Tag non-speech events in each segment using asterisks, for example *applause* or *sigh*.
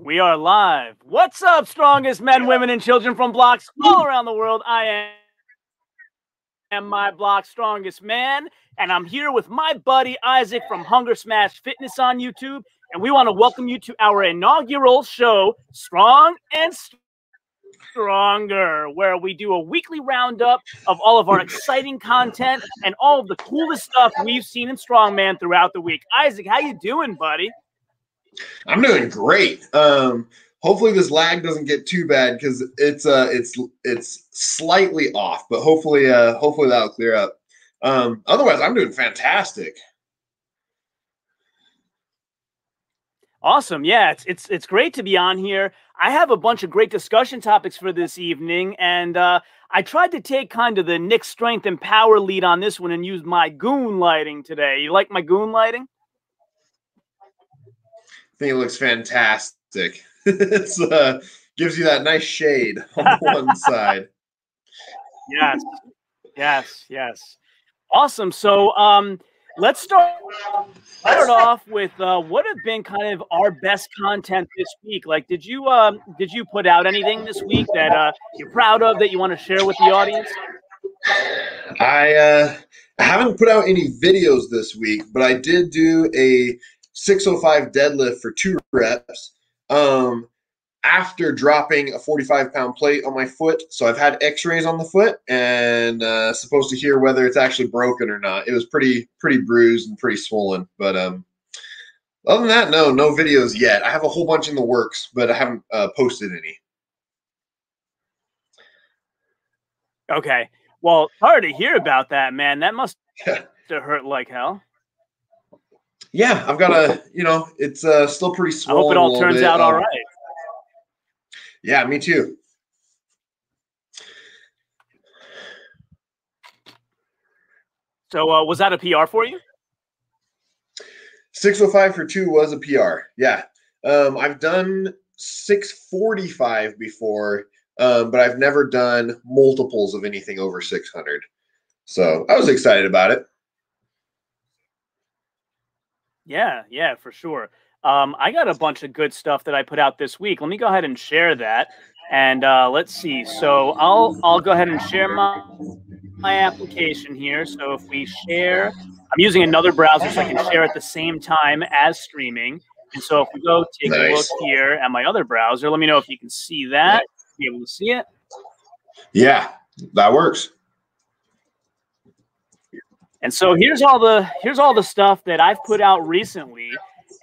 We are live. What's up, strongest men, women, and children from blocks all around the world? I am my block strongest man, and I'm here with my buddy Isaac from Hunger Smash Fitness on YouTube. And we want to welcome you to our inaugural show, Strong and Stronger, where we do a weekly roundup of all of our exciting content and all of the coolest stuff we've seen in Strongman throughout the week. Isaac, how you doing, buddy? I'm doing great. Um, hopefully this lag doesn't get too bad because it's uh it's it's slightly off, but hopefully uh hopefully that'll clear up. Um, otherwise, I'm doing fantastic. Awesome. Yeah, it's it's it's great to be on here. I have a bunch of great discussion topics for this evening, and uh, I tried to take kind of the Nick strength and power lead on this one and use my goon lighting today. You like my goon lighting? I think it looks fantastic. *laughs* it uh, gives you that nice shade *laughs* on one side. Yes, yes, yes. Awesome. So, um, let's start start off with uh, what have been kind of our best content this week. Like, did you uh, did you put out anything this week that uh, you're proud of that you want to share with the audience? I uh, haven't put out any videos this week, but I did do a 605 deadlift for two reps. Um, after dropping a 45 pound plate on my foot. So I've had x-rays on the foot and uh, supposed to hear whether it's actually broken or not. It was pretty, pretty bruised and pretty swollen. But um, other than that, no, no videos yet. I have a whole bunch in the works, but I haven't uh, posted any. Okay. Well, hard to hear about that, man. That must *laughs* have hurt like hell. Yeah, I've got a, you know, it's uh, still pretty swollen. I hope it all turns bit. out um, all right. Yeah, me too. So uh, was that a PR for you? 605 for two was a PR. Yeah. Um, I've done 645 before, um, but I've never done multiples of anything over 600. So I was excited about it. Yeah, yeah, for sure. Um, I got a bunch of good stuff that I put out this week. Let me go ahead and share that. And uh, let's see. So I'll I'll go ahead and share my my application here. So if we share, I'm using another browser so I can share at the same time as streaming. And so if we go take nice. a look here at my other browser, let me know if you can see that. Be able to see it. Yeah, that works. And so here's all the here's all the stuff that I've put out recently.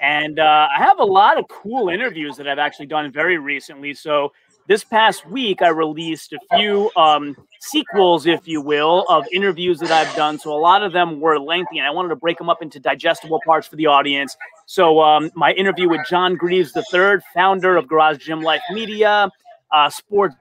And uh, I have a lot of cool interviews that I've actually done very recently. So this past week, I released a few um, sequels, if you will, of interviews that I've done. So a lot of them were lengthy, and I wanted to break them up into digestible parts for the audience. So um, my interview with John Greaves III, founder of Garage Gym Life Media, uh, sports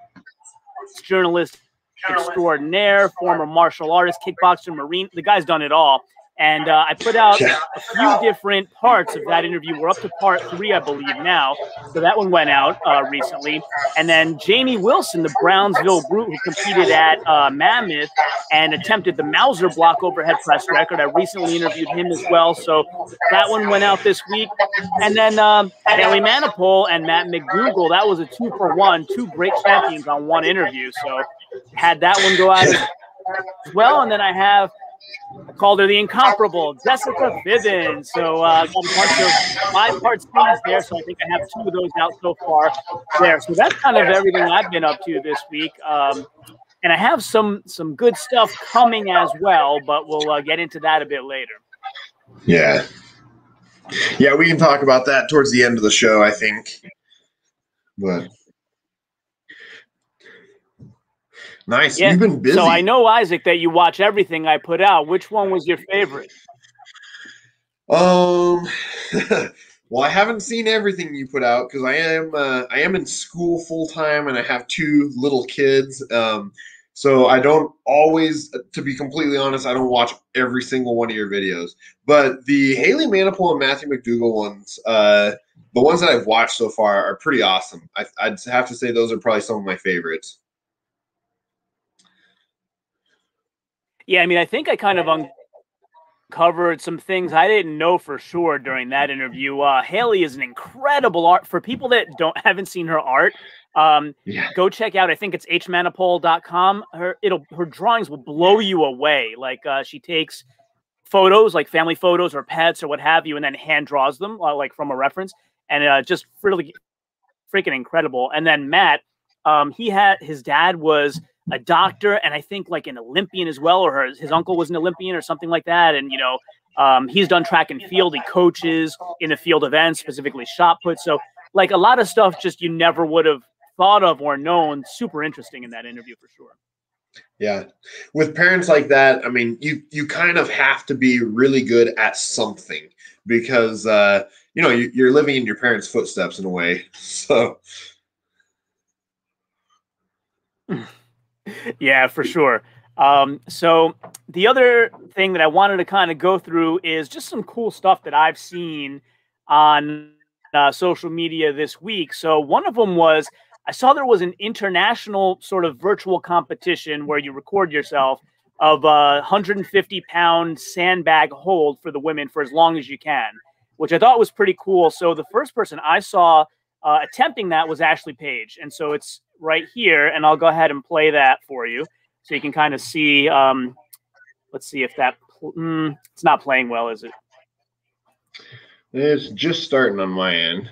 journalist extraordinaire, former martial artist, kickboxer, marine. The guy's done it all. And uh, I put out a few different parts of that interview. We're up to part three, I believe, now. So that one went out uh, recently. And then Jamie Wilson, the Brownsville Brute, who competed at uh, Mammoth and attempted the Mouser block overhead press record. I recently interviewed him as well. So that one went out this week. And then um, Haley Manipul and Matt McDougall, that was a two for one, two great champions on one interview. So had that one go out as well. And then I have I called her the incomparable Jessica Fibbins. So uh, got a bunch of five part series there. So I think I have two of those out so far there. So that's kind of everything I've been up to this week. Um, and I have some some good stuff coming as well, but we'll uh, get into that a bit later. Yeah, yeah, we can talk about that towards the end of the show, I think. But Nice. Yeah. You've been busy. So I know Isaac that you watch everything I put out. Which one was your favorite? Um. *laughs* well, I haven't seen everything you put out because I am uh, I am in school full time and I have two little kids. Um, so I don't always, to be completely honest, I don't watch every single one of your videos. But the Haley Manipul and Matthew McDougal ones, uh, the ones that I've watched so far, are pretty awesome. I, I'd have to say those are probably some of my favorites. Yeah, I mean, I think I kind of uncovered some things I didn't know for sure during that interview. Uh, Haley is an incredible art for people that don't haven't seen her art. Um, yeah. Go check out. I think it's hmanipole.com. Her it'll her drawings will blow you away. Like uh, she takes photos, like family photos or pets or what have you, and then hand draws them uh, like from a reference, and uh, just really freaking incredible. And then Matt, um, he had his dad was a doctor and I think like an Olympian as well, or his, his uncle was an Olympian or something like that. And you know, um, he's done track and field. He coaches in the field events, specifically shot put. So like a lot of stuff, just you never would have thought of or known. Super interesting in that interview for sure. Yeah. With parents like that, I mean, you you kind of have to be really good at something because uh, you know, you, you're living in your parents' footsteps in a way. *laughs* So *laughs* *laughs* yeah, for sure. Um, so the other thing that I wanted to kind of go through is just some cool stuff that I've seen on uh, social media this week. So one of them was I saw there was an international sort of virtual competition where you record yourself of a 150 pound sandbag hold for the women for as long as you can, which I thought was pretty cool. So the first person I saw uh, attempting that was Ashley Page, and so it's right here, and I'll go ahead and play that for you so you can kind of see. Um, let's see if that mm, it's not playing well, is it? It's just starting on my end.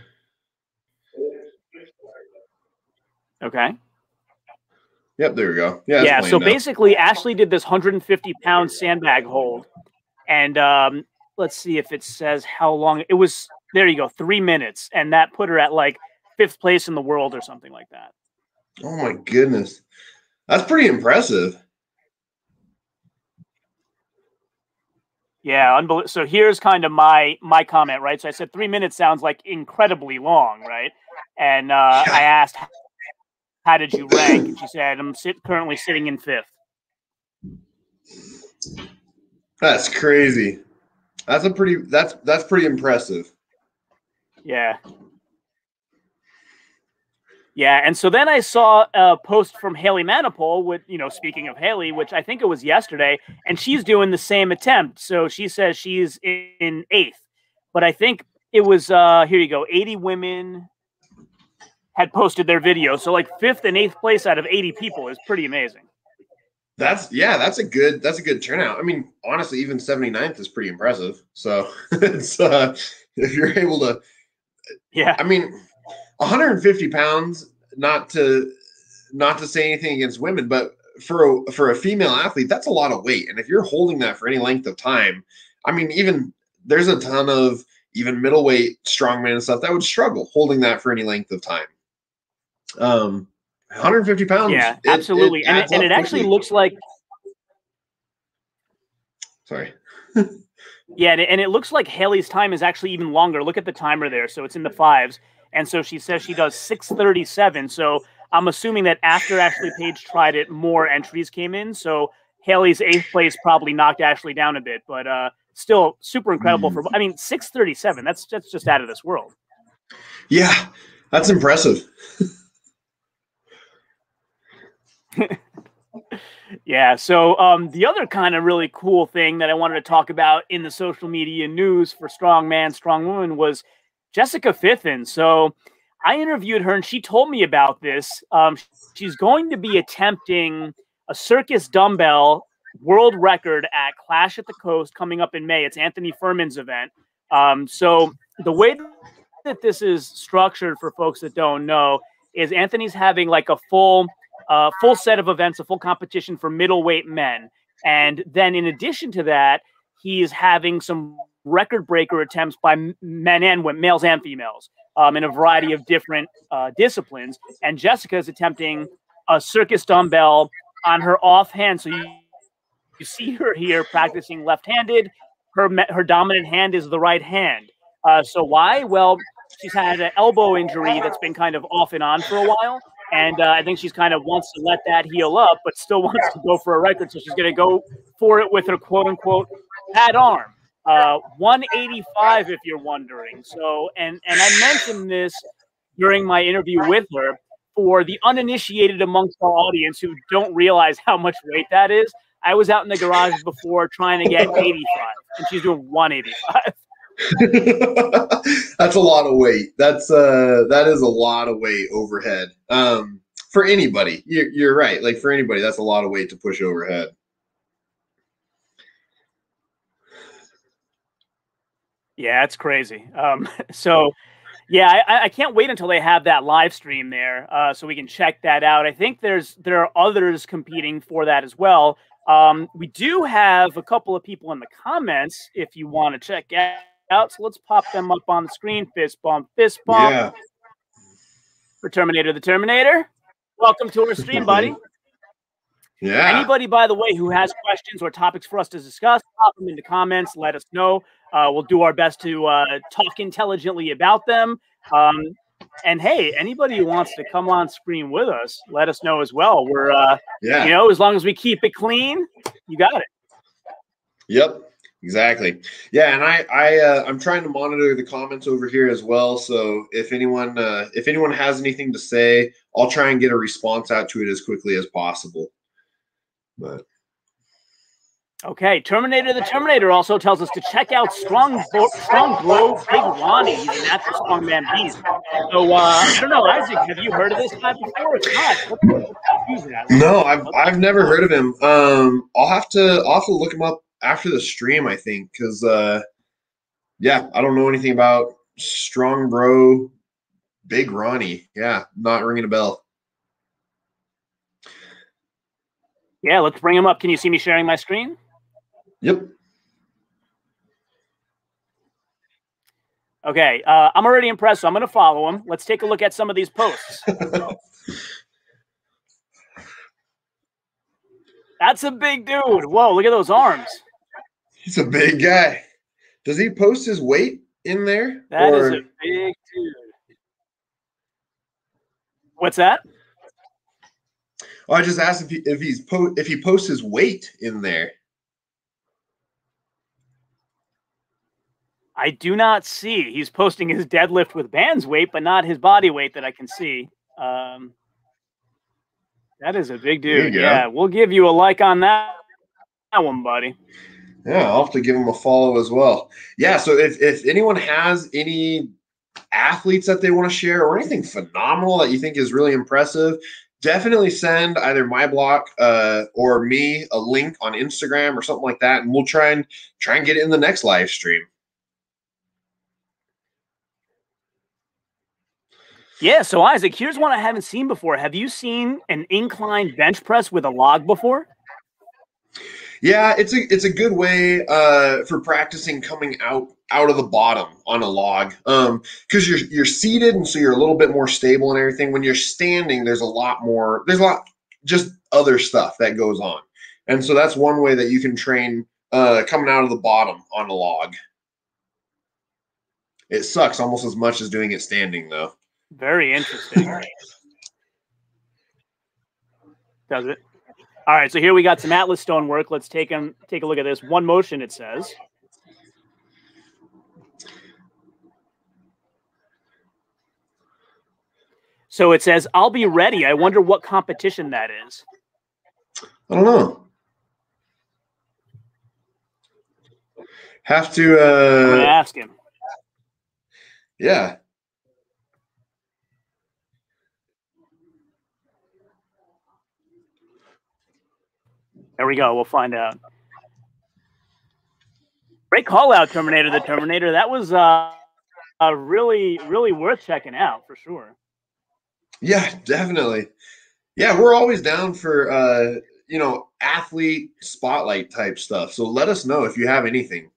Okay. Yep, there we go. Yeah. Yeah. So now. basically, Ashley did this 150 pound sandbag hold, and um, let's see if it says how long it was. There you go, three minutes, and that put her at like fifth place in the world or something like that. Oh my goodness. That's pretty impressive. Yeah, unbelievable. So here's kind of my my comment, right? So I said three minutes sounds like incredibly long, right? And uh, *laughs* I asked, "How did you rank?" And she said, "I'm sit- currently sitting in fifth. That's crazy. That's a pretty. That's that's pretty impressive. Yeah. Yeah, and so then I saw a post from Haley Manipole with, you know, speaking of Haley, which I think it was yesterday, and she's doing the same attempt. So she says she's in eighth, but I think it was uh here you go, 80 women had posted their video. So like fifth and eighth place out of 80 people is pretty amazing. That's yeah, that's a good that's a good turnout. I mean, honestly, even 79th is pretty impressive. So *laughs* it's uh if you're able to yeah, I mean 150 pounds, not to not to say anything against women, but for a, for a female athlete, that's a lot of weight. And if you're holding that for any length of time, I mean, even there's a ton of even middleweight strongmen and stuff that would struggle holding that for any length of time. Um, 150 pounds. Yeah, it, absolutely. It and it, and it actually looks like. Sorry. *laughs* yeah, and it looks like Haley's time is actually even longer. Look at the timer there. So it's in the fives. And so she says she does 637. So I'm assuming that after Ashley Page tried it, more entries came in. So Haley's eighth place probably knocked Ashley down a bit, but uh, still super incredible for. I mean, 637. That's that's just out of this world. Yeah, that's impressive. *laughs* yeah. So um, the other kind of really cool thing that I wanted to talk about in the social media news for Strong Man, Strong Woman was Jessica Fithen. So I interviewed her and she told me about this. Um, she's going to be attempting a circus dumbbell world record at Clash at the Coast coming up in May. It's Anthony Furman's event. Um, so the way that this is structured for folks that don't know is Anthony's having like a full uh, full set of events, a full competition for middleweight men. And then in addition to that, he's having some record breaker attempts by men and women, males and females, um, in a variety of different uh, disciplines. And Jessica is attempting a circus dumbbell on her offhand. So you, you see her here practicing left-handed. Her her dominant hand is the right hand. Uh, so why? Well, she's had an elbow injury that's been kind of off and on for a while. And uh, I think she's kind of wants to let that heal up, but still wants to go for a record. So she's going to go for it with her quote unquote pad arm. Uh, 185, if you're wondering. So, and and I mentioned this during my interview with her for the uninitiated amongst our audience who don't realize how much weight that is. I was out in the garage before trying to get 85, and she's doing 185. *laughs* That's a lot of weight. That's uh that is a lot of weight overhead. Um for anybody. You're, you're right. Like for anybody, that's a lot of weight to push overhead. Yeah, it's crazy. Um, *laughs* so, yeah, I, I, can't wait until they have that live stream there, uh, so we can check that out. I think there's there are others competing for that as well. Um, we do have a couple of people in the comments if you want to check out. So let's pop them up on the screen. Fist bump, fist bump. Yeah. For Terminator the Terminator. Welcome to our stream, buddy. Yeah. Anybody, by the way, who has questions or topics for us to discuss, pop them in the comments. Let us know. Uh, we'll do our best to uh, talk intelligently about them. Um, and hey, anybody who wants to come on screen with us, let us know as well. We're, uh, yeah, you know, as long as we keep it clean, you got it. Yep. Exactly. Yeah, and I I uh, I'm trying to monitor the comments over here as well. So if anyone uh, if anyone has anything to say, I'll try and get a response out to it as quickly as possible. But Okay, Terminator the Terminator also tells us to check out Strong Strong Bro Big Ronnie. He's a natural strong man beast. So uh, I don't know, Isaac, have you heard of this guy before? It's not. No, I've I've never heard of him. Um, I'll have to I'll have to look him up after the stream, I think, because uh, yeah, I don't know anything about Strong Bro Big Ronnie. Yeah, not ringing a bell. Yeah, let's bring him up. Can you see me sharing my screen? Yep. Okay, uh, I'm already impressed, so I'm going to follow him. Let's take a look at some of these posts. *laughs* That's a big dude. Whoa, look at those arms. He's a big guy. Does he post his weight in there? That or? is a big dude. What's that? Oh, I just asked if he if he's po- if he posts his weight in there. I do not see. He's posting his deadlift with band's weight, but not his body weight that I can see. Um, that is a big dude. Yeah, we'll give you a like on that, that one, buddy. Yeah, I'll have to give him a follow as well. Yeah, so if, if anyone has any athletes that they want to share or anything phenomenal that you think is really impressive, definitely send either my block uh, or me a link on Instagram or something like that, and we'll try and try and get it in the next live stream. Yeah, so Isaac, here's one I haven't seen before. Have you seen an incline bench press with a log before? Yeah, it's a it's a good way uh, for practicing coming out out of the bottom on a log um because you're you're seated and so you're a little bit more stable and everything. When you're standing, there's a lot more. There's a lot just other stuff that goes on, and so that's one way that you can train uh, coming out of the bottom on a log. It sucks almost as much as doing it standing, though. Very interesting. *laughs* Does it? All right, so here we got some Atlas stone work. Let's take them take a look at this. One motion it says. So it says, I'll be ready. I wonder what competition that is. I don't know. Have to uh ask him. Yeah. There we go. We'll find out. Great call out, Terminator the Terminator. That was uh, uh, really, really worth checking out for sure. Yeah, definitely. Yeah, we're always down for uh, you know, athlete spotlight type stuff. So let us know if you have anything.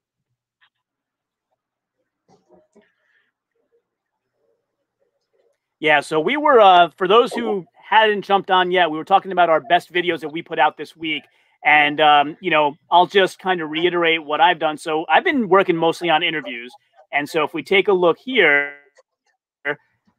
Yeah, so we were uh for those who hadn't jumped on yet, we were talking about our best videos that we put out this week. And, um, you know, I'll just kind of reiterate what I've done. So I've been working mostly on interviews. And so if we take a look here,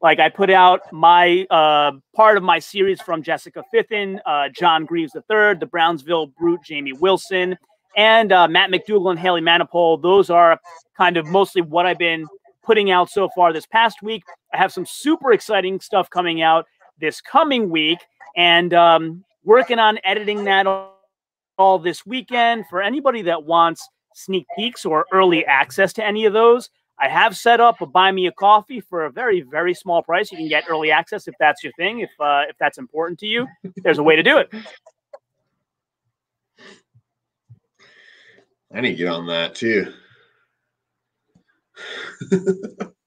like I put out my uh, part of my series from Jessica Fithen, uh, John Greaves III, the Brownsville Brute, Jamie Wilson, and uh, Matt McDougall and Haley Manipul. Those are kind of mostly what I've been putting out so far this past week. I have some super exciting stuff coming out this coming week and um, working on editing that all this weekend. For anybody that wants sneak peeks or early access to any of those, I have set up a buy me a coffee for a very, very small price. You can get early access if that's your thing, if uh, if that's important to you. There's a way to do it. I need to get on that too. *laughs*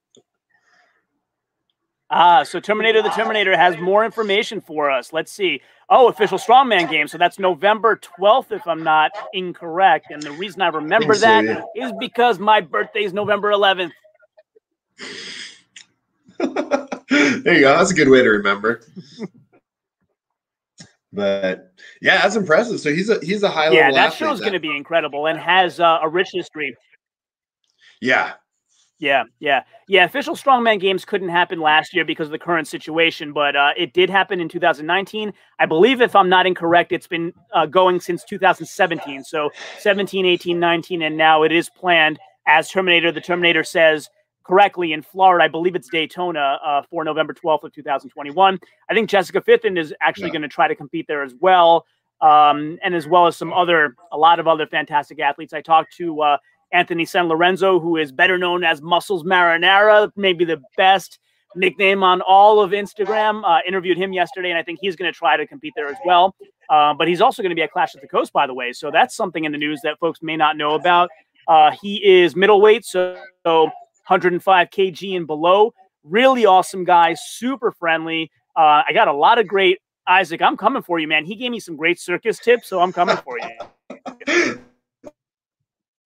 Ah, so Terminator the Terminator has more information for us. Let's see. Oh, official strongman game. So that's November 12th, if I'm not incorrect. And the reason I remember that is that yeah. is because my birthday is November 11th. *laughs* there you go. That's a good way to remember. but yeah, that's impressive. So he's a he's a high level. Yeah, that show's going to be incredible and has uh, a rich history. Yeah, yeah, yeah, yeah. Official strongman games couldn't happen last year because of the current situation, but uh, it did happen in 2019. I believe, if I'm not incorrect, it's been uh, going since 2017. So 17, 18, 19, and now it is planned as Terminator. The Terminator says correctly in Florida. I believe it's Daytona uh, for November 12th of 2021. I think Jessica Fitton is actually yeah. going to try to compete there as well, um, and as well as some other, a lot of other fantastic athletes. I talked to uh, Anthony San Lorenzo, who is better known as Muscles Marinara, maybe the best nickname on all of Instagram. Uh, interviewed him yesterday, and I think he's going to try to compete there as well. Uh, but he's also going to be at Clash of the Coast, by the way. So that's something in the news that folks may not know about. Uh, he is middleweight, so, so 105 kg and below. Really awesome guy, super friendly. Uh, I got a lot of great Isaac. I'm coming for you, man. He gave me some great circus tips, so I'm coming for you. *laughs*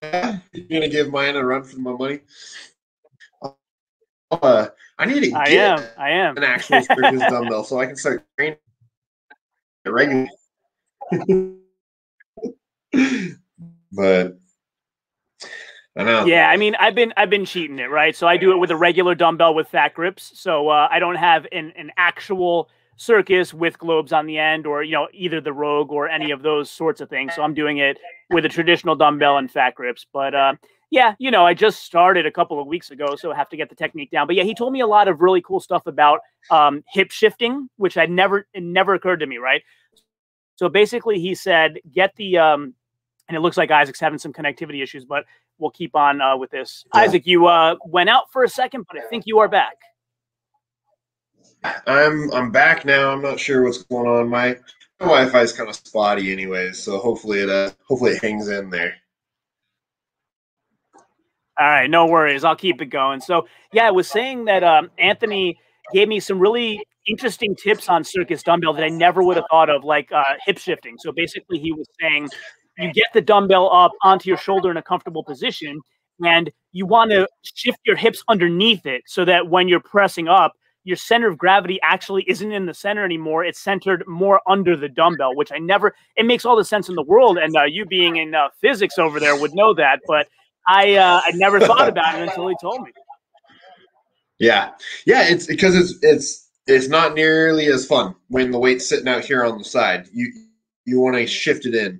You're gonna give mine a run for my money. Uh, I need to I get am. I am. an actual circus dumbbell so I can start training regularly. but I know. Yeah, I mean, I've been I've been cheating it, right? So I do it with a regular dumbbell with fat grips. So uh, I don't have an an actual circus with globes on the end or you know either the rogue or any of those sorts of things. So i'm doing it with a traditional dumbbell and fat grips. But uh, yeah you know i just started a couple of weeks ago so i have to get the technique down. But yeah he told me a lot of really cool stuff about um, hip shifting which i never it never occurred to me right? So basically he said get the um, and it looks like isaac's having some connectivity issues but we'll keep on uh, with this. Yeah. isaac you uh, went out for a second but i think you are back I'm I'm back now. I'm not sure what's going on. My, my Wi-Fi is kind of spotty, anyways. So hopefully it uh hopefully it hangs in there. All right, no worries. I'll keep it going. So yeah, I was saying that um, Anthony gave me some really interesting tips on circus dumbbell that I never would have thought of, like uh, hip shifting. So basically, he was saying you get the dumbbell up onto your shoulder in a comfortable position, and you want to shift your hips underneath it so that when you're pressing up, your center of gravity actually isn't in the center anymore. It's centered more under the dumbbell, which I never, it makes all the sense in the world. And uh, you being in uh, physics over there would know that, but I, uh, I never thought about it until he told me. Yeah. Yeah. It's because it's, it's, it's not nearly as fun when the weight's sitting out here on the side. You, you want to shift it in.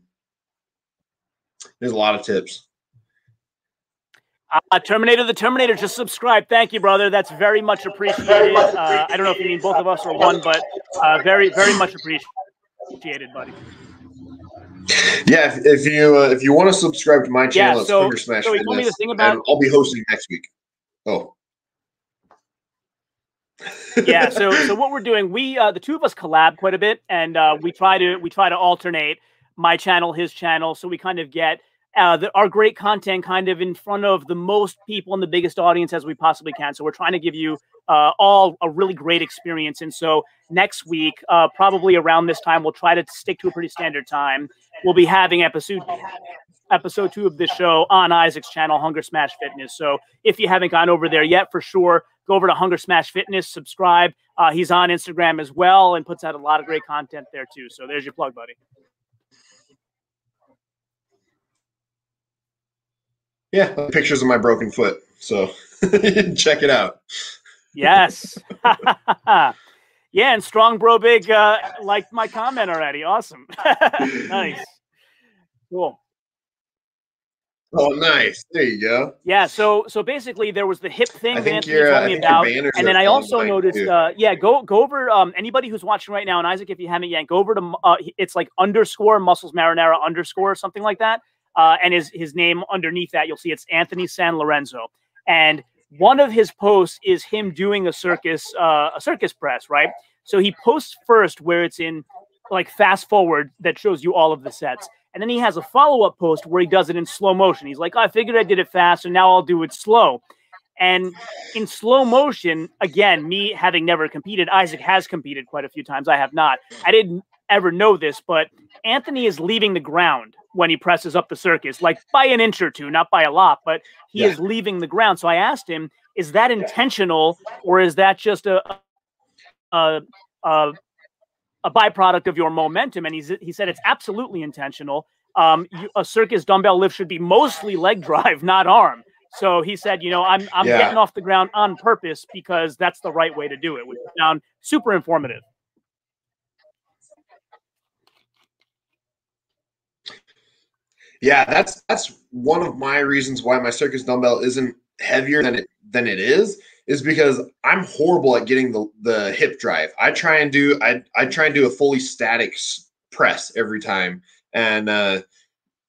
There's a lot of tips. Uh, Terminator the Terminator, just subscribe. Thank you, brother. That's very much appreciated. Uh, I don't know if you mean both of us or one, but uh, very, very much appreciated, buddy. Yeah, if, if you uh, if you want to subscribe to my channel, yeah, so, it's Smash so he told me the thing about I'll be hosting next week. Oh. yeah, *laughs* so so what we're doing, we uh, the two of us collab quite a bit, and uh, we try to we try to alternate my channel, his channel, so we kind of get uh, the, our great content kind of in front of the most people and the biggest audience as we possibly can. So we're trying to give you uh, all a really great experience. And so next week, uh, probably around this time, we'll try to stick to a pretty standard time. We'll be having episode episode two of this show on Isaac's channel, Hunger Smash Fitness. So if you haven't gone over there yet, for sure, go over to Hunger Smash Fitness, subscribe. Uh, he's on Instagram as well and puts out a lot of great content there too. So there's your plug, buddy. Yeah, pictures of my broken foot. So *laughs* check it out. Yes. *laughs* *laughs* yeah, and Strong Bro Big uh, liked my comment already. Awesome. nice. Cool. Oh, nice. There you go. Yeah. So so basically, there was the hip thing I that think Anthony told uh, me about, and then I also noticed. Uh, yeah, go go over. Um, anybody who's watching right now, and Isaac, if you haven't yet, go over to uh, it's like underscore muscles marinara underscore something like that. Uh, and his his name underneath that, you'll see it's Anthony San Lorenzo, and one of his posts is him doing a circus uh, a circus press, right? So he posts first where it's in like fast forward that shows you all of the sets. And then he has a follow up post where he does it in slow motion. He's like, I figured I did it fast, so now I'll do it slow. And in slow motion, again, me having never competed, Isaac has competed quite a few times. I have not. I didn't ever know this, but Anthony is leaving the ground when he presses up the circus, like by an inch or two, not by a lot, but he Yeah. is leaving the ground. So I asked him, is that intentional or is that just a, a, a a byproduct of your momentum. And he's, he said it's absolutely intentional. Um, you, a circus dumbbell lift should be mostly leg drive, not arm. So he said, you know, I'm, I'm Yeah. getting off the ground on purpose because that's the right way to do it, which sound super informative. Yeah, that's that's one of my reasons why my circus dumbbell isn't heavier than it than it is is because I'm horrible at getting the the hip drive. I try and do I I try and do a fully static press every time, and uh,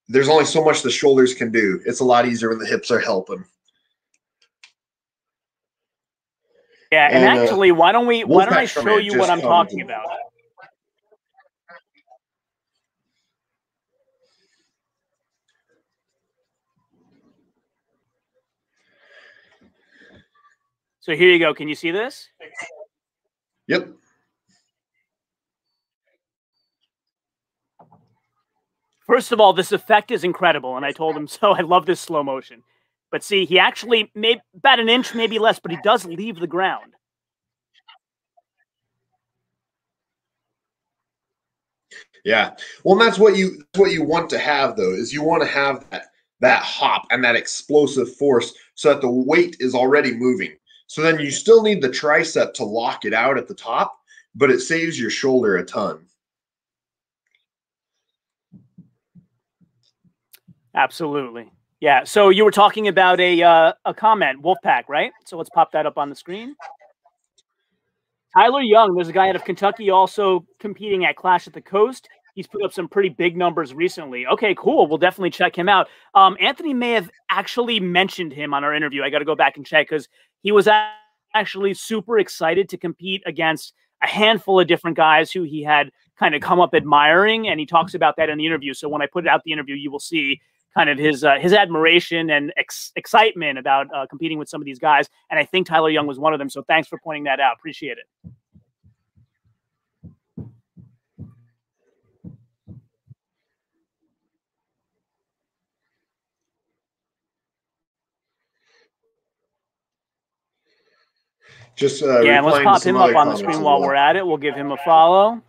there's only so much the shoulders can do. It's a lot easier when the hips are helping. Yeah, and, And, uh, actually, why don't we? Why don't I show you what I'm talking about? So here you go. Can you see this? Yep. First of all, this effect is incredible, and I told him so. *laughs* I love this slow motion. But see, he actually made about an inch, maybe less, but he does leave the ground. Yeah. Well, and that's what you what you want to have though is you want to have that that hop and that explosive force so that the weight is already moving. So then you still need the tricep to lock it out at the top, but it saves your shoulder a ton. Absolutely. Yeah. So you were talking about a uh, a comment, Wolfpack, right? So let's pop that up on the screen. Tyler Young, there's a guy out of Kentucky also competing at Clash at the Coast. He's put up some pretty big numbers recently. Okay, cool. We'll definitely check him out. Um, Anthony may have actually mentioned him on our interview. I got to go back and check because he was actually super excited to compete against a handful of different guys who he had kind of come up admiring, and he talks about that in the interview. So when I put out the interview, you will see kind of his uh, his admiration and ex- excitement about uh, competing with some of these guys. And I think Tyler Young was one of them. So thanks for pointing that out. Appreciate it. Just uh, yeah, let's pop him up on the screen while we're at it. We'll give him a follow.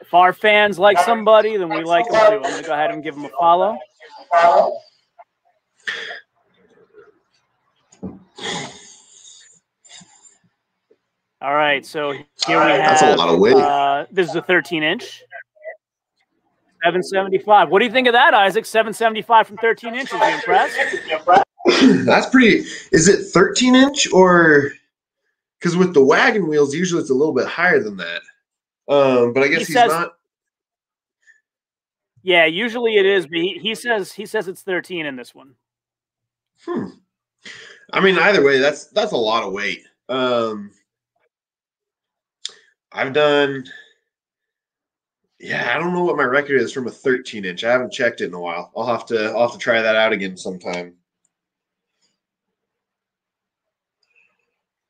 If our fans like somebody, then we like them too. I'm to go ahead and give him a follow. All right, so here we have. That's a lot of weight. Uh, this is a 13 inch. 775. What do you think of that, Isaac? 775 from 13 inches. You impressed? *clears throat* That's pretty. Is it 13 inch or because with the wagon wheels, usually it's a little bit higher than that. Um, but I guess He he's says- not. Yeah, usually it is, but he, he says he says it's 13 in this one. Hmm. I mean, either way, that's that's a lot of weight. Um, I've done. Yeah, I don't know what my record is from a 13 inch. I haven't checked it in a while. I'll have to I'll have to try that out again sometime.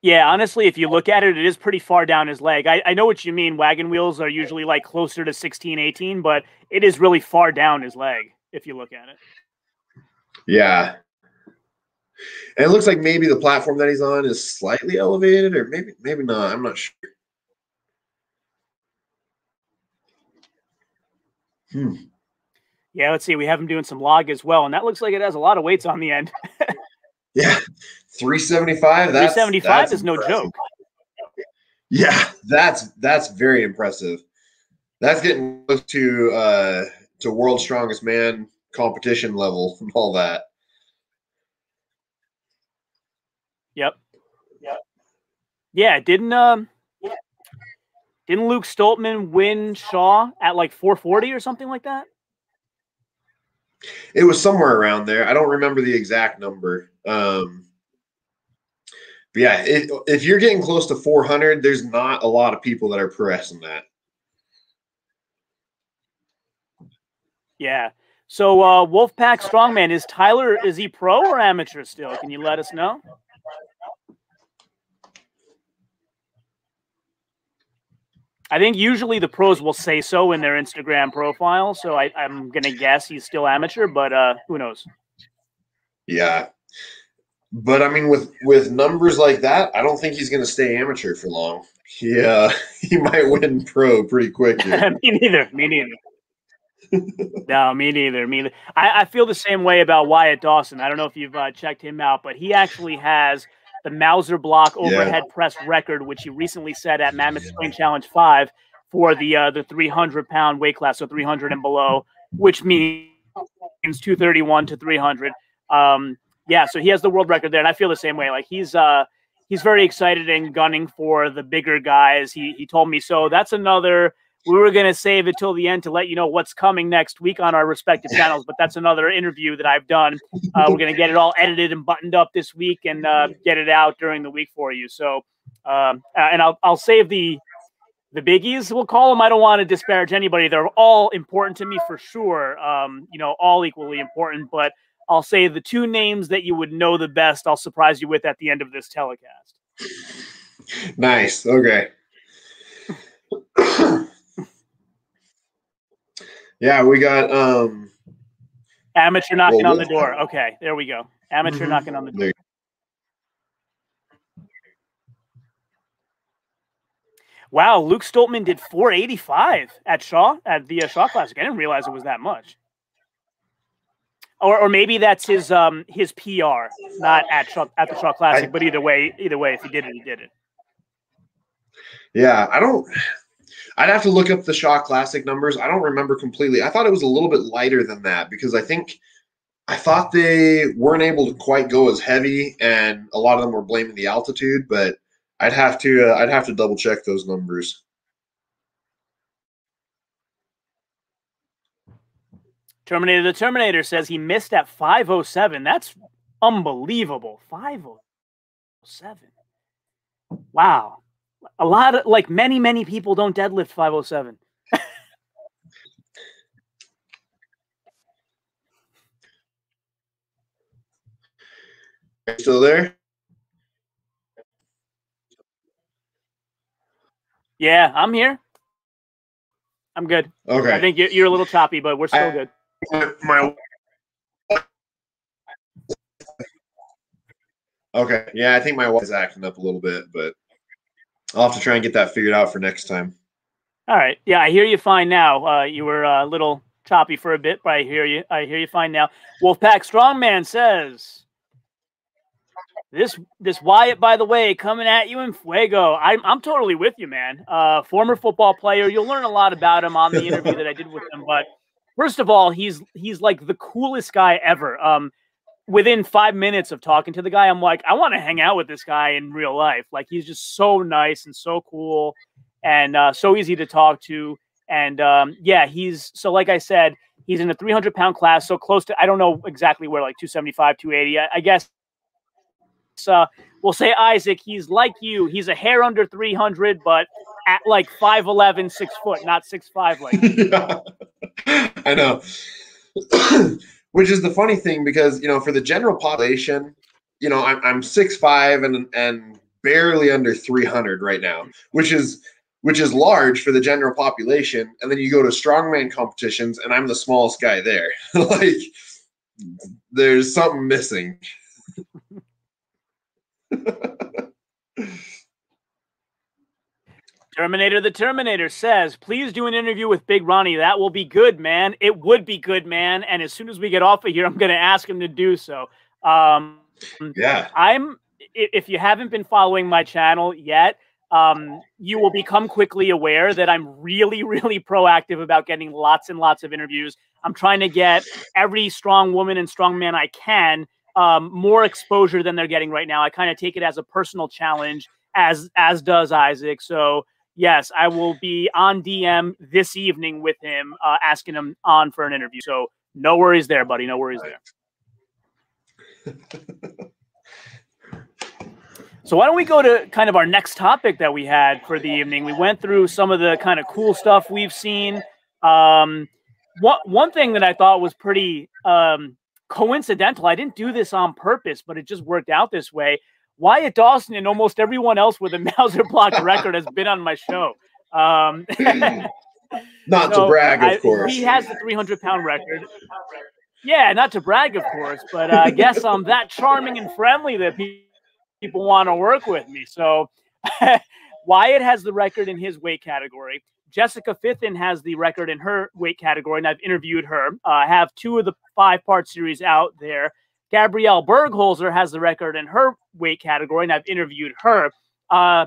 Yeah, honestly, if you look at it, it is pretty far down his leg. I, I know what you mean. Wagon wheels are usually like closer to 16, 18, but it is really far down his leg if you look at it. Yeah. And it looks like maybe the platform that he's on is slightly elevated, or maybe maybe not. I'm not sure. Hmm. Yeah, let's see. We have him doing some log as well, and that looks like it has a lot of weights on the end. *laughs* Yeah, 375. That's 375 that's is no joke. Yeah, that's that's very impressive. that's getting close to uh, to world's strongest man competition level *laughs* and all that. Yep. Yep. Yeah, didn't um. Didn't Luke Stoltman win Shaw at like 440 or something like that? It was somewhere around there. I don't remember the exact number. Um but yeah, it, if you're getting close to 400, there's not a lot of people that are pressing that. Yeah. So uh Wolfpack Strongman is Tyler is he pro or amateur still? Can you let us know? I think usually the pros will say so in their Instagram profile. So I, am gonna guess he's still amateur, but uh, who knows? Yeah, but I mean, with with numbers like that, I don't think he's gonna stay amateur for long. Yeah, *laughs* he might win pro pretty quick. *laughs* me neither. Me neither. *laughs* no, me neither. Me neither. I, I, feel the same way about Wyatt Dawson. I don't know if you've uh, checked him out, but he actually has the Mouser block overhead yeah. press record, which he recently set at Mammoth Strength Challenge Five for the uh, the 300 pound weight class, so 300 and below, which means 231 to 300. Um, yeah, so he has the world record there, and I feel the same way. Like he's uh, he's very excited and gunning for the bigger guys. He he told me so. That's another we were going to save it till the end to let you know what's coming next week on our respective channels, but that's another interview that I've done. Uh, we're going to get it all edited and buttoned up this week and uh, get it out during the week for you. So, um, and I'll I'll save the the biggies. We'll call them. I don't want to disparage anybody. They're all important to me for sure. Um, you know, all equally important. But I'll say the two names that you would know the best. I'll surprise you with at the end of this telecast. Nice. Okay. Yeah, we got um amateur knocking well, on the door. Okay, there we go. Amateur mm-hmm. knocking on the door. Wow, Luke Stoltman did 485 at Shaw at the uh, Shaw Classic. I didn't realize it was that much. Or, or maybe that's his um his PR, not at Shaw, at the Shaw Classic. I, but either way, either way, if he did it, he did it. Yeah, I don't. I'd have to look up the Shaw Classic numbers. I don't remember completely. I thought it was a little bit lighter than that because I think I thought they weren't able to quite go as heavy, and a lot of them were blaming the altitude. But I'd have to uh, I'd have to double check those numbers. Terminator the Terminator says he missed at 507. That's unbelievable. 507. Wow a lot of like many many people don't deadlift 507 still there? Yeah i'm here. I'm good. Okay. I think you're, you're a little choppy but we're still I, good. My okay yeah i think my wife is acting up a little bit but I'll have to try and get that figured out for next time. All right. Yeah, I hear you fine now. Uh, you were a little choppy for a bit, but I hear you. I hear you fine now. Wolfpack Strongman says this this Wyatt, by the way, coming at you in Fuego. I'm I'm totally with you, man. Uh, former football player. You'll learn a lot about him on the interview that I did with him. But first of all, he's he's like the coolest guy ever. Um, within five minutes of talking to the guy, I'm like, I want to hang out with this guy in real life. Like he's just so nice and so cool and uh, so easy to talk to. And um, yeah, he's so like I said, he's in a 300 pound class, so close to I don't know exactly where, like 275, 280. I, I guess uh, we'll say Isaac. He's like you. He's a hair under 300, but at like 5'11, six foot, not six five like. *laughs* I know. Which is the funny thing because you know for the general population you know i'm, I'm 6'5 and and barely under 300 right now which is which is large for the general population. And then you go to strongman competitions and i'm the smallest guy there. *laughs* Like there's something missing *laughs* Terminator the Terminator says, please do an interview with Big Ronnie. That will be good, man. It would be good, man. And as soon as we get off of here, I'm going to ask him to do so. Um, yeah. I'm, if you haven't been following my channel yet, um, you will become quickly aware that I'm really, really proactive about getting lots and lots of interviews. I'm trying to get every strong woman and strong man I can um, more exposure than they're getting right now. I kind of take it as a personal challenge, as as does Isaac. So yes, I will be on DM this evening with him, uh, asking him on for an interview. So no worries there, buddy. No worries there. So why don't we go to kind of our next topic that we had for the evening? We went through some of the kind of cool stuff we've seen. Um, one one thing that I thought was pretty um, coincidental. I didn't do this on purpose, but it just worked out this way. Wyatt Dawson and almost everyone else with a *laughs* Mouser block record has been on my show. Um, *laughs* not so to brag, of I, course. He has the 300 pound record. Yeah, not to brag, of course, but uh, I guess I'm that charming and friendly that people people want to work with me. So *laughs* Wyatt has the record in his weight category. Jessica Fithen has the record in her weight category, and I've interviewed her. Uh, I have two of the five part series out there. Gabrielle Bergholzer has the record in her weight category, and I've interviewed her. Uh,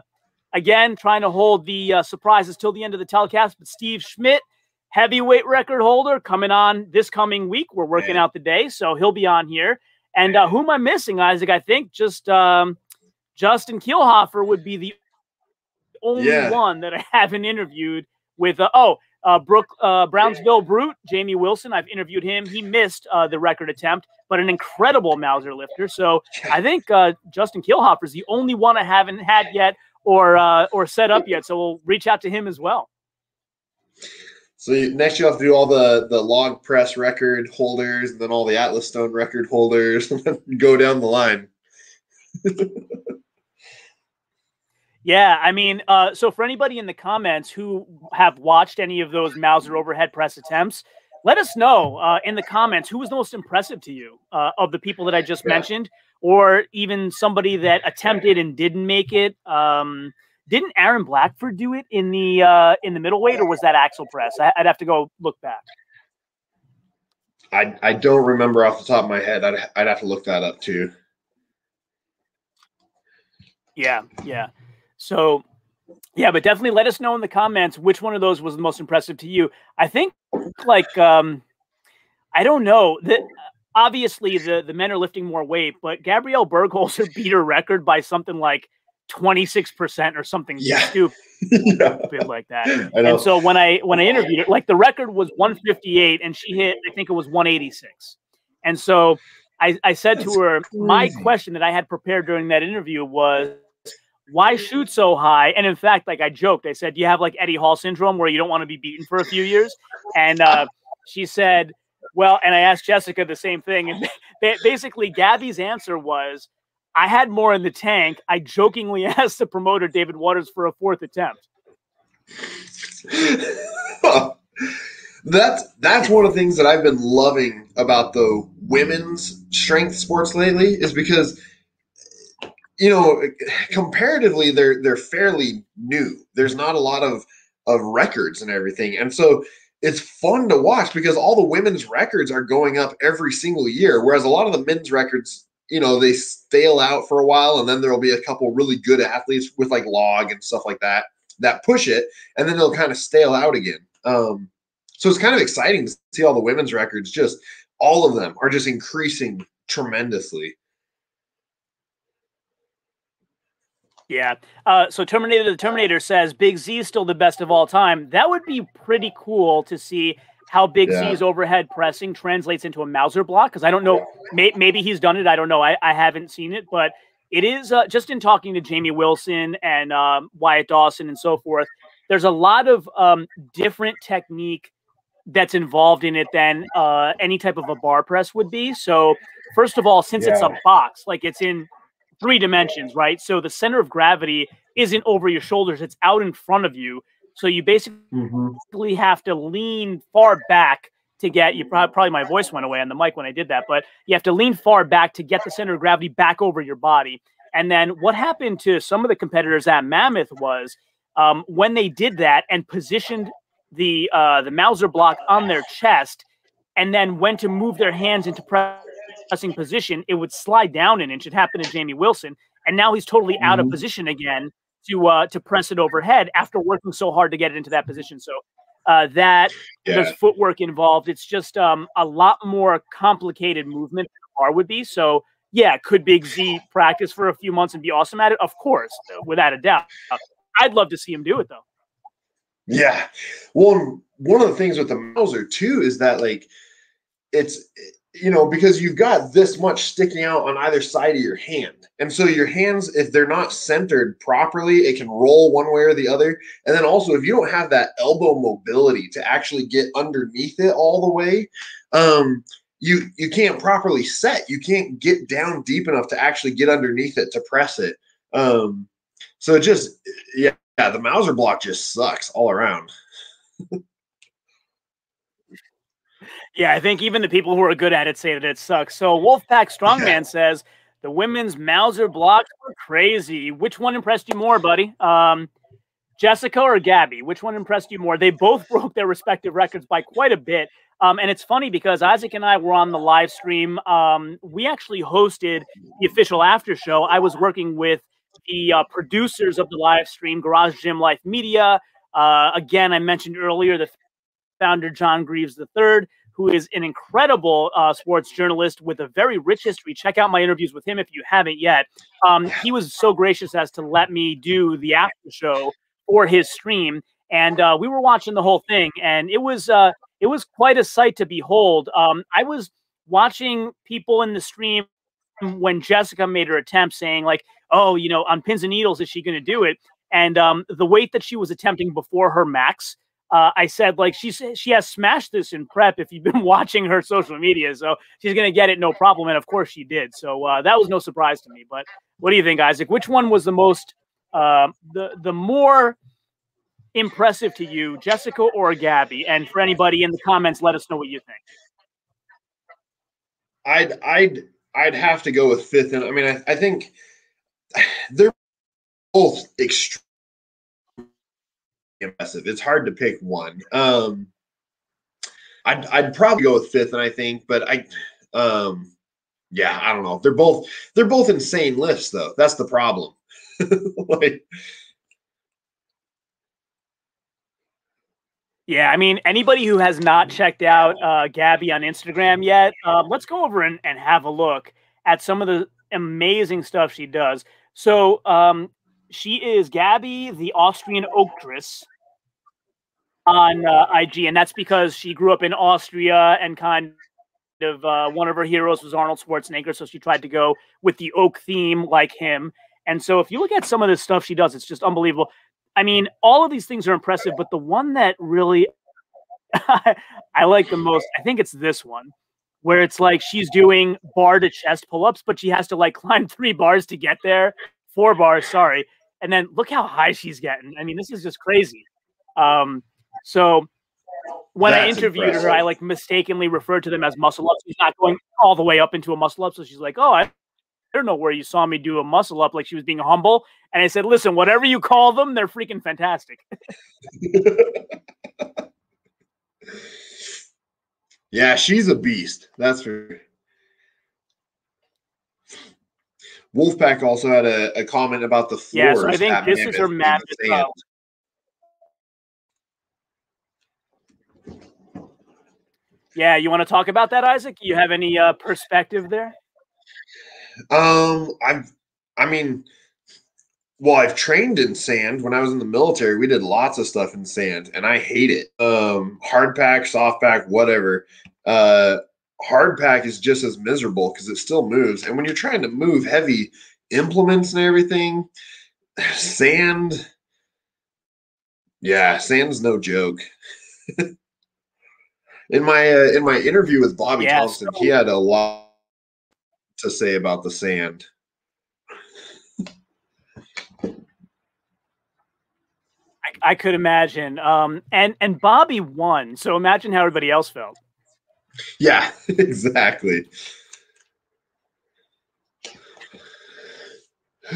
again, trying to hold the uh, surprises till the end of the telecast, but Steve Schmidt, heavyweight record holder, coming on this coming week. We're working out the day, so he'll be on here. And uh, who am I missing, Isaac? I think just um, Justin Kielhafer would be the only yeah. one that I haven't interviewed with. Uh, oh, uh, Brooke uh, Brownsville Brute, Jamie Wilson. I've interviewed him. He missed uh, the record attempt, but an incredible Mouser lifter. So I think uh, Justin Kielhafer is the only one I haven't had yet or uh, or set up yet. So we'll reach out to him as well. So next you have to do all the the log press record holders, and then all the Atlas Stone record holders, *laughs* and then go down the line. *laughs* Yeah, I mean, uh, so for anybody in the comments who have watched any of those Mouser overhead press attempts, let us know uh, in the comments who was the most impressive to you uh, of the people that I just mentioned, or even somebody that attempted and didn't make it. Um, didn't Aaron Blackford do it in the uh, in the middleweight, or was that Axel press? I, would have to go look back. I I don't remember off the top of my head. I'd I'd have to look that up too. Yeah, yeah. So, yeah, but definitely let us know in the comments which one of those was the most impressive to you. I think, like, um, I don't know that obviously the the men are lifting more weight, but Gabrielle Bergholzer beat her record by something like 26% or something yeah. *laughs* stupid yeah. like that. *laughs* And so when I when I interviewed her, like the record was 158 and she hit, I think it was 186. And so I, I said That's to her, crazy. my question that I had prepared during that interview was why shoot so high? And in fact, like I joked, I said, Do you have like Eddie Hall syndrome where you don't want to be beaten for a few years? And uh, she said, Well, and I asked Jessica the same thing. And *laughs* basically, Gabby's answer was, I had more in the tank. I jokingly *laughs* asked the promoter, David Waters, for a fourth attempt. *laughs* that's that's one of the things that I've been loving about the women's strength sports lately is because you know, comparatively, they're they're fairly new. There's not a lot of of records and everything, and so it's fun to watch because all the women's records are going up every single year, whereas a lot of the men's records, you know, they stale out for a while, and then there'll be a couple really good athletes with like log and stuff like that that push it, and then they'll kind of stale out again. Um, so it's kind of exciting to see all the women's records. Just all of them are just increasing tremendously. Yeah. Uh, so Terminator the Terminator says Big Z is still the best of all time. That would be pretty cool to see how Big yeah. Z's overhead pressing translates into a Mouser block. Because I don't know, may, maybe he's done it. I don't know. I, I haven't seen it, but it is uh, just in talking to Jamie Wilson and um, Wyatt Dawson and so forth. There's a lot of um, different technique that's involved in it than uh, any type of a bar press would be. So, first of all, since yeah. it's a box, like it's in three dimensions, right? So the center of gravity isn't over your shoulders, it's out in front of you. So you basically mm-hmm. have to lean far back to get you probably, probably my voice went away on the mic when I did that, but you have to lean far back to get the center of gravity back over your body. And then what happened to some of the competitors at Mammoth was um, when they did that and positioned the uh, the Mouser block on their chest, and then went to move their hands into press pressing position, it would slide down an inch. It happened to Jamie Wilson, and now he's totally out mm-hmm. of position again to uh, to press it overhead after working so hard to get it into that position. So uh, that yeah. there's footwork involved. It's just um, a lot more complicated movement than bar would be. So yeah, could Big Z practice for a few months and be awesome at it? Of course, without a doubt. I'd love to see him do it though. Yeah. Well, one of the things with the Mouser too is that like it's you know because you've got this much sticking out on either side of your hand. And so your hands if they're not centered properly it can roll one way or the other. And then also if you don't have that elbow mobility to actually get underneath it all the way um you you can't properly set. You can't get down deep enough to actually get underneath it to press it. Um so it just yeah yeah, the Mouser block just sucks all around. *laughs* yeah, I think even the people who are good at it say that it sucks. So Wolfpack *laughs* Strongman says the women's Mouser blocks were crazy. Which one impressed you more, buddy? Um, Jessica or Gabby? Which one impressed you more? They both *laughs* broke their respective records by quite a bit. Um, and it's funny because Isaac and I were on the live stream. Um, we actually hosted the official after show. I was working with the uh, producers of the live stream, Garage Gym Life Media. Uh, again, I mentioned earlier the founder, John Greaves III, who is an incredible uh, sports journalist with a very rich history. Check out my interviews with him if you haven't yet. Um, he was so gracious as to let me do the after show for his stream, and uh, we were watching the whole thing, and it was uh, it was quite a sight to behold. Um, I was watching people in the stream when Jessica made her attempt, saying like, "Oh, you know, on pins and needles, is she going to do it?" And um, the weight that she was attempting before her max, uh, I said like she's she has smashed this in prep. If you've been *laughs* watching her social media, so she's to get it no problem. And of course she did. So uh, that was no surprise to me. But what do you think, Isaac? Which one was the most uh, the the more impressive to you, Jessica or Gabby? And for anybody in the comments, let us know what you think. I'd I'd I'd have to go with fifth. And I mean, I, I think *sighs* they're both extremely impressive. It's hard to pick one. Um, I'd, I'd probably go with fifth, and I think, but I, um, yeah, I don't know. They're both they're both insane lifts, though. That's the problem. *laughs* like, Yeah, I mean, anybody who has not checked out uh, Gabby on Instagram yet, uh, let's go over and, and have a look at some of the amazing stuff she does. So, um, she is Gabby, the Austrian Oaktress on uh, IG, and that's because she grew up in Austria and kind of uh, one of her heroes was Arnold Schwarzenegger, so she tried to go with the oak theme like him. And so, if you look at some of the stuff she does, it's just unbelievable. I mean, all of these things are impressive, but the one that really *laughs* I like the most, I think it's this one, where it's like she's doing bar to chest pull ups, but she has to like *laughs* climb three bars to get there, four bars, sorry. And then look how high she's getting. I mean, this is just crazy. Um, so when That's I interviewed impressive. her, I like mistakenly referred to them as muscle ups. She's not going all the way up into a muscle up. So she's like, oh, I don't know where you saw me do a muscle up like she was being humble. And I said, listen, whatever you call them, they're freaking fantastic. *laughs* yeah, she's a beast. That's for Wolfpack also had a, a comment about the floors. Yeah, so I think this is her magic. Yeah, you want to talk about that, Isaac? You have any uh, perspective there? Um, I've, I mean, well, I've trained in sand. When I was in the military, we did lots of stuff in sand, and I hate it. Um, hard pack, soft pack, whatever. Uh, hard pack is just as miserable because it still moves. And when you're trying to move heavy implements and everything, *sighs* sand, yeah, sand's no joke. *laughs* in my uh, in my interview with Bobby yeah, Thompson, so- he had a lot to say about the sand. I, I could imagine. Um, and and Bobby won, so imagine how everybody else felt. Yeah, *laughs* exactly. *sighs*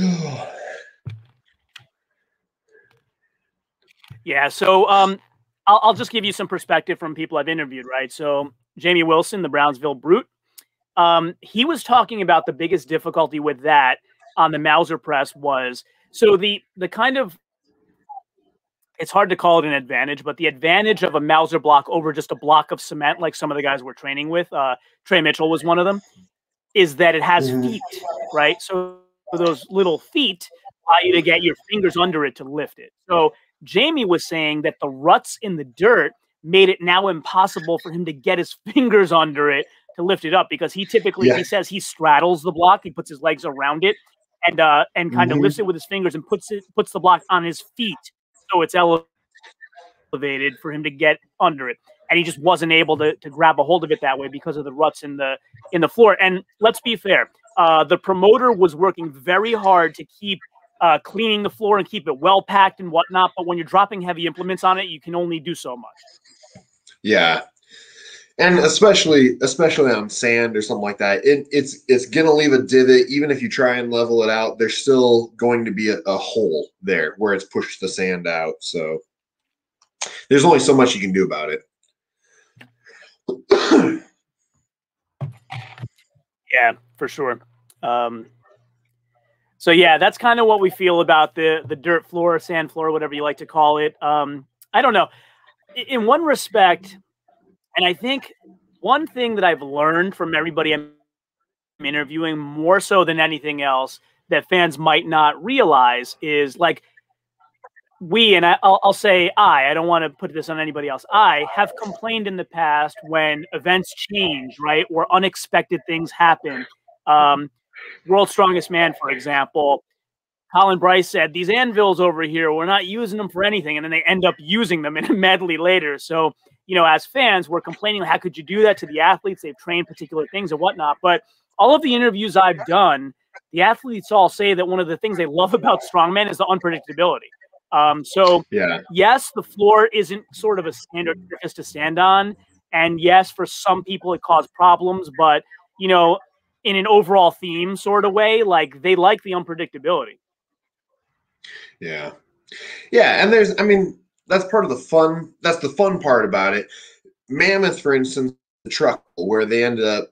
yeah, so um, I'll, I'll just give you some perspective from people I've interviewed, right? So Jamie Wilson, the Brownsville Brute, um, he was talking about the biggest difficulty with that on the Mouser press was So the the kind of it's hard to call it an advantage, but the advantage of a Mouser block over just a block of cement, like some of the guys we're training with, uh, Trey Mitchell was one of them, is that it has mm-hmm. feet, right? So those little feet allow you to get your fingers under it to lift it. So Jamie was saying that the ruts in the dirt made it now impossible for him to get his *laughs* fingers under it to lift it up because he typically yeah. he says he straddles the block, he puts his legs around it and uh and kind mm-hmm. of lifts it with his fingers and puts it puts the block on his feet so it's elevated for him to get under it and he just wasn't able to, to grab a hold of it that way because of the ruts in the in the floor and let's be fair uh, the promoter was working very hard to keep uh, cleaning the floor and keep it well packed and whatnot but when you're dropping heavy implements on it you can only do so much. Yeah. And especially especially on sand or something like that it, it's it's gonna leave a divot. Even if you try and level it out there's still going to be a, a hole there where it's pushed the sand out. So there's only so much you can do about it. Yeah for sure. Um, so yeah that's kind of what we feel about the the dirt floor sand floor whatever you like to call it um, i don't know in one respect and I think one thing that I've learned from everybody I'm interviewing more so than anything else that fans might not realize is like we and I, will say I I don't want to put this on anybody else. I have complained in the past when events change, right, or unexpected things happen. Um, World's Strongest Man, for example, Colin Bryce said these anvils over here, we're not using them for anything, and then they end up using them in a medley later. So you know, as fans, we're complaining, how could you do that to the athletes? They've trained particular things and whatnot. But all of the interviews I've done, the athletes all say that one of the things they love about strongman is the unpredictability. Um, so yeah. yes, the floor isn't sort of a standard surface to stand on, and yes, for some people it caused problems. But you know, in an overall theme sort of way, like they like the unpredictability. Yeah, yeah, and there's, I mean, that's part of the fun. That's the fun part about it. Mammoth, for instance, the truck where they ended up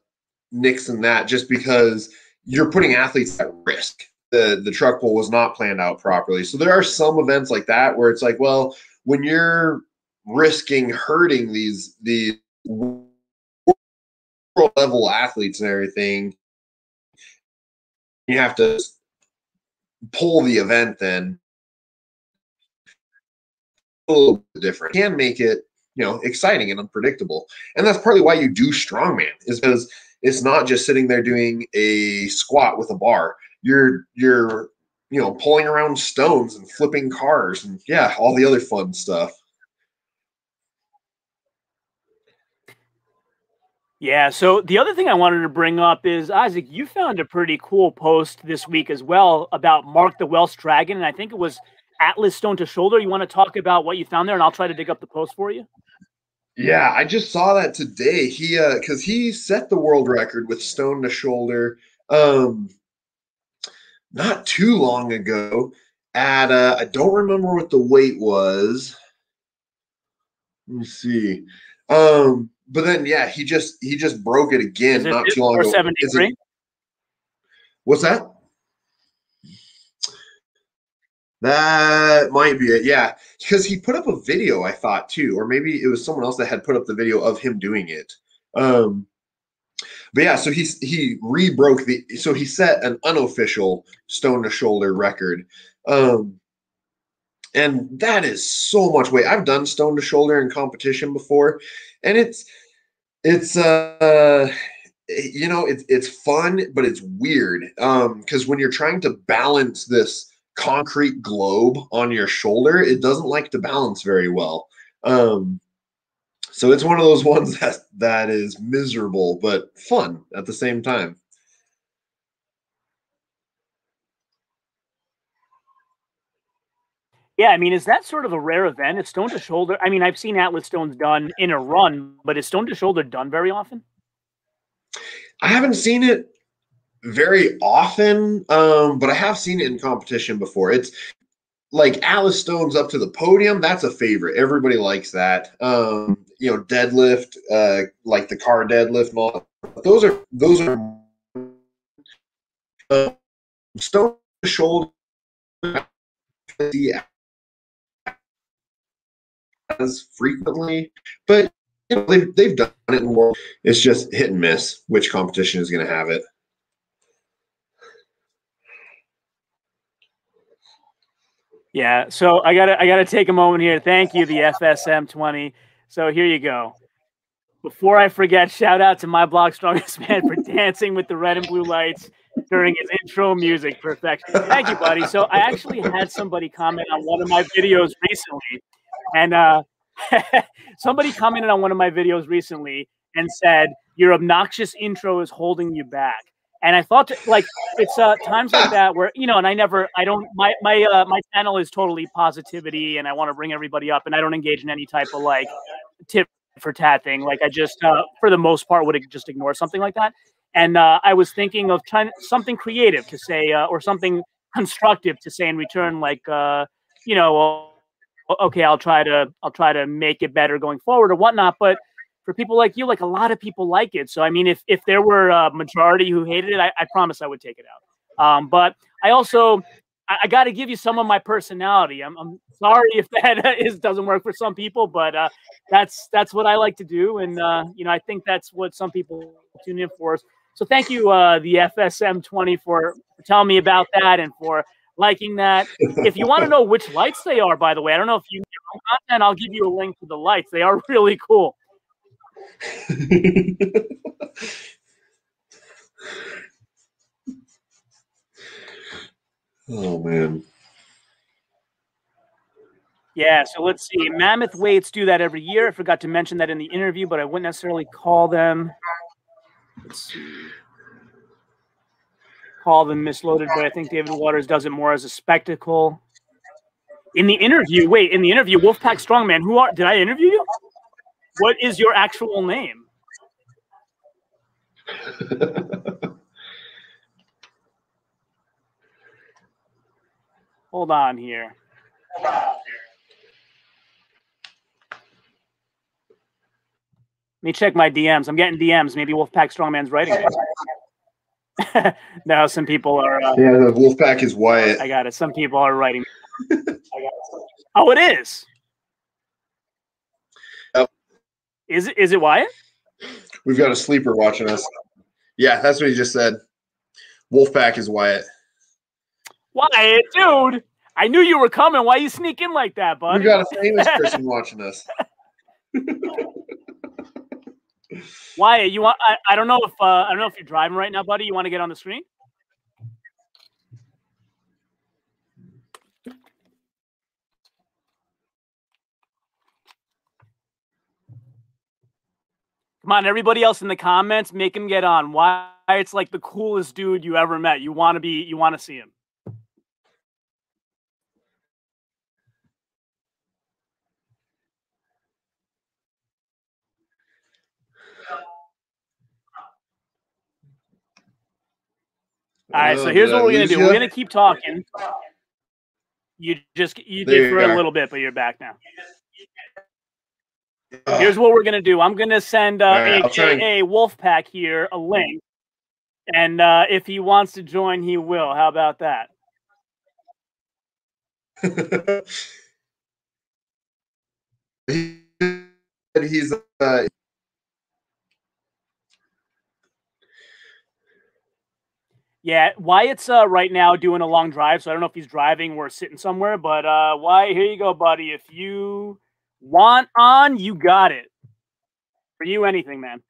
nixing that just because you're putting athletes at risk. The the truck pull was not planned out properly. So there are some events like that where it's like, well, when you're risking hurting these these level athletes and everything, you have to pull the event then a little bit different. Can make it, you know, exciting and unpredictable. And that's partly why you do strongman, is because it's not just sitting there doing a squat with a bar. You're you're you know pulling around stones and flipping cars and yeah, all the other fun stuff. Yeah. So the other thing I wanted to bring up is Isaac, you found a pretty cool post this week as well about Mark the Welsh Dragon, and I think it was Atlas Stone to Shoulder. You want to talk about what you found there, and I'll try to dig up the post for you. Yeah, I just saw that today. He uh because he set the world record with stone to shoulder um not too long ago at uh I don't remember what the weight was. Let me see. Um but then yeah, he just he just broke it again not too long ago. 73? What's that? That might be it. Yeah. Because he put up a video, I thought too, or maybe it was someone else that had put up the video of him doing it. Um, but yeah, so he's he rebroke the so he set an unofficial stone to shoulder record. Um, and that is so much weight. I've done stone to shoulder in competition before, and it's it's uh you know it's it's fun, but it's weird. Um, because when you're trying to balance this concrete globe on your shoulder, it doesn't like to balance very well. Um, so it's one of those *laughs* ones that that is miserable but fun at the same time. Yeah, I mean, is that sort of a rare event? It's stone to shoulder. I mean, I've seen Atlas stones done in a run, but is stone to shoulder done very often? I haven't seen it very often, um, but I have seen it in competition before. It's like Atlas Stone's up to the podium. That's a favorite. Everybody likes that. Um, you know, deadlift, uh, like the car deadlift and all. Those are those are uh, stone shoulder as frequently, but you know, they've, they've done it in world. It's just hit and miss which competition is going to have it. Yeah, so I gotta I gotta take a moment here. Thank you, the FSM twenty. So here you go. Before I forget, shout out to My Block's Strongest Man for dancing with the red and blue lights during his intro music perfection. Thank you, buddy. So I actually had somebody comment on one of my videos recently, and uh, *laughs* somebody commented on one of my videos recently and said your obnoxious intro is holding you back. And I thought, to, like, it's uh, times like that where you know, and I never, I don't, my my uh, my channel is totally positivity, and I want to bring everybody up, and I don't engage in any type of like tip for tat thing. Like, I just, uh, for the most part, would just ignore something like that. And uh, I was thinking of trying something creative to say, uh, or something constructive to say in return, like, uh, you know, okay, I'll try to, I'll try to make it better going forward or whatnot, but for people like you, like a lot of people like it. So I mean, if if there were a majority who hated it, I, I promise I would take it out. Um, but I also I, I got to give you some of my personality. I'm, I'm sorry if that *laughs* is doesn't work for some people, but uh, that's that's what I like to do, and uh, you know I think that's what some people tune in for. So thank you, uh, the FSM 20, for, for telling me about that and for liking that. if you want to know which lights they are, by the way, I don't know if you content, I'll give you a link to the lights. They are *laughs* really cool. *laughs* oh man. Yeah, so let's see. Mammoth weights do that every year. I forgot to mention that in the interview, but I wouldn't necessarily call them. Let's see. Call them misloaded, but I think David Waters does it more as a spectacle. In the interview, wait, in the interview, Wolfpack Strongman, who are did I interview you? What is your actual name? *laughs* Hold on here. Let me check my DMs. I'm getting DMs. Maybe Wolfpack Strongman's writing. *laughs* no, some people are. Uh, yeah, the Wolfpack is Wyatt. I got it. Some people are writing. *laughs* oh, it is. Is it? Is it Wyatt? We've got a sleeper watching us. Yeah, that's what he just said. Wolfpack is Wyatt. Wyatt, dude. I knew you were coming. Why you sneak in like that, bud? We got a famous *laughs* person watching us. Wyatt, you want? I, I don't know if uh, I don't know if you're driving right now, buddy. You want to get on the screen? Come on, everybody else in the comments, make him get on. Why it's like the coolest dude you ever met. You want to be, you want to see him. All Wyatt, so here's what we're gonna do. We're gonna keep talking. You just you did for a little bit, but you're back now. Here's what we're gonna do. I'm gonna send uh, right, AKA Wolfpack here a link, and uh, if he wants to join, he will. How about that? *laughs* he's uh, Yeah, Wyatt's uh, right now doing a long drive, so I don't know if he's driving or sitting somewhere. But uh, Wyatt, here you go, buddy. If you want on, you got it. For you, anything, man.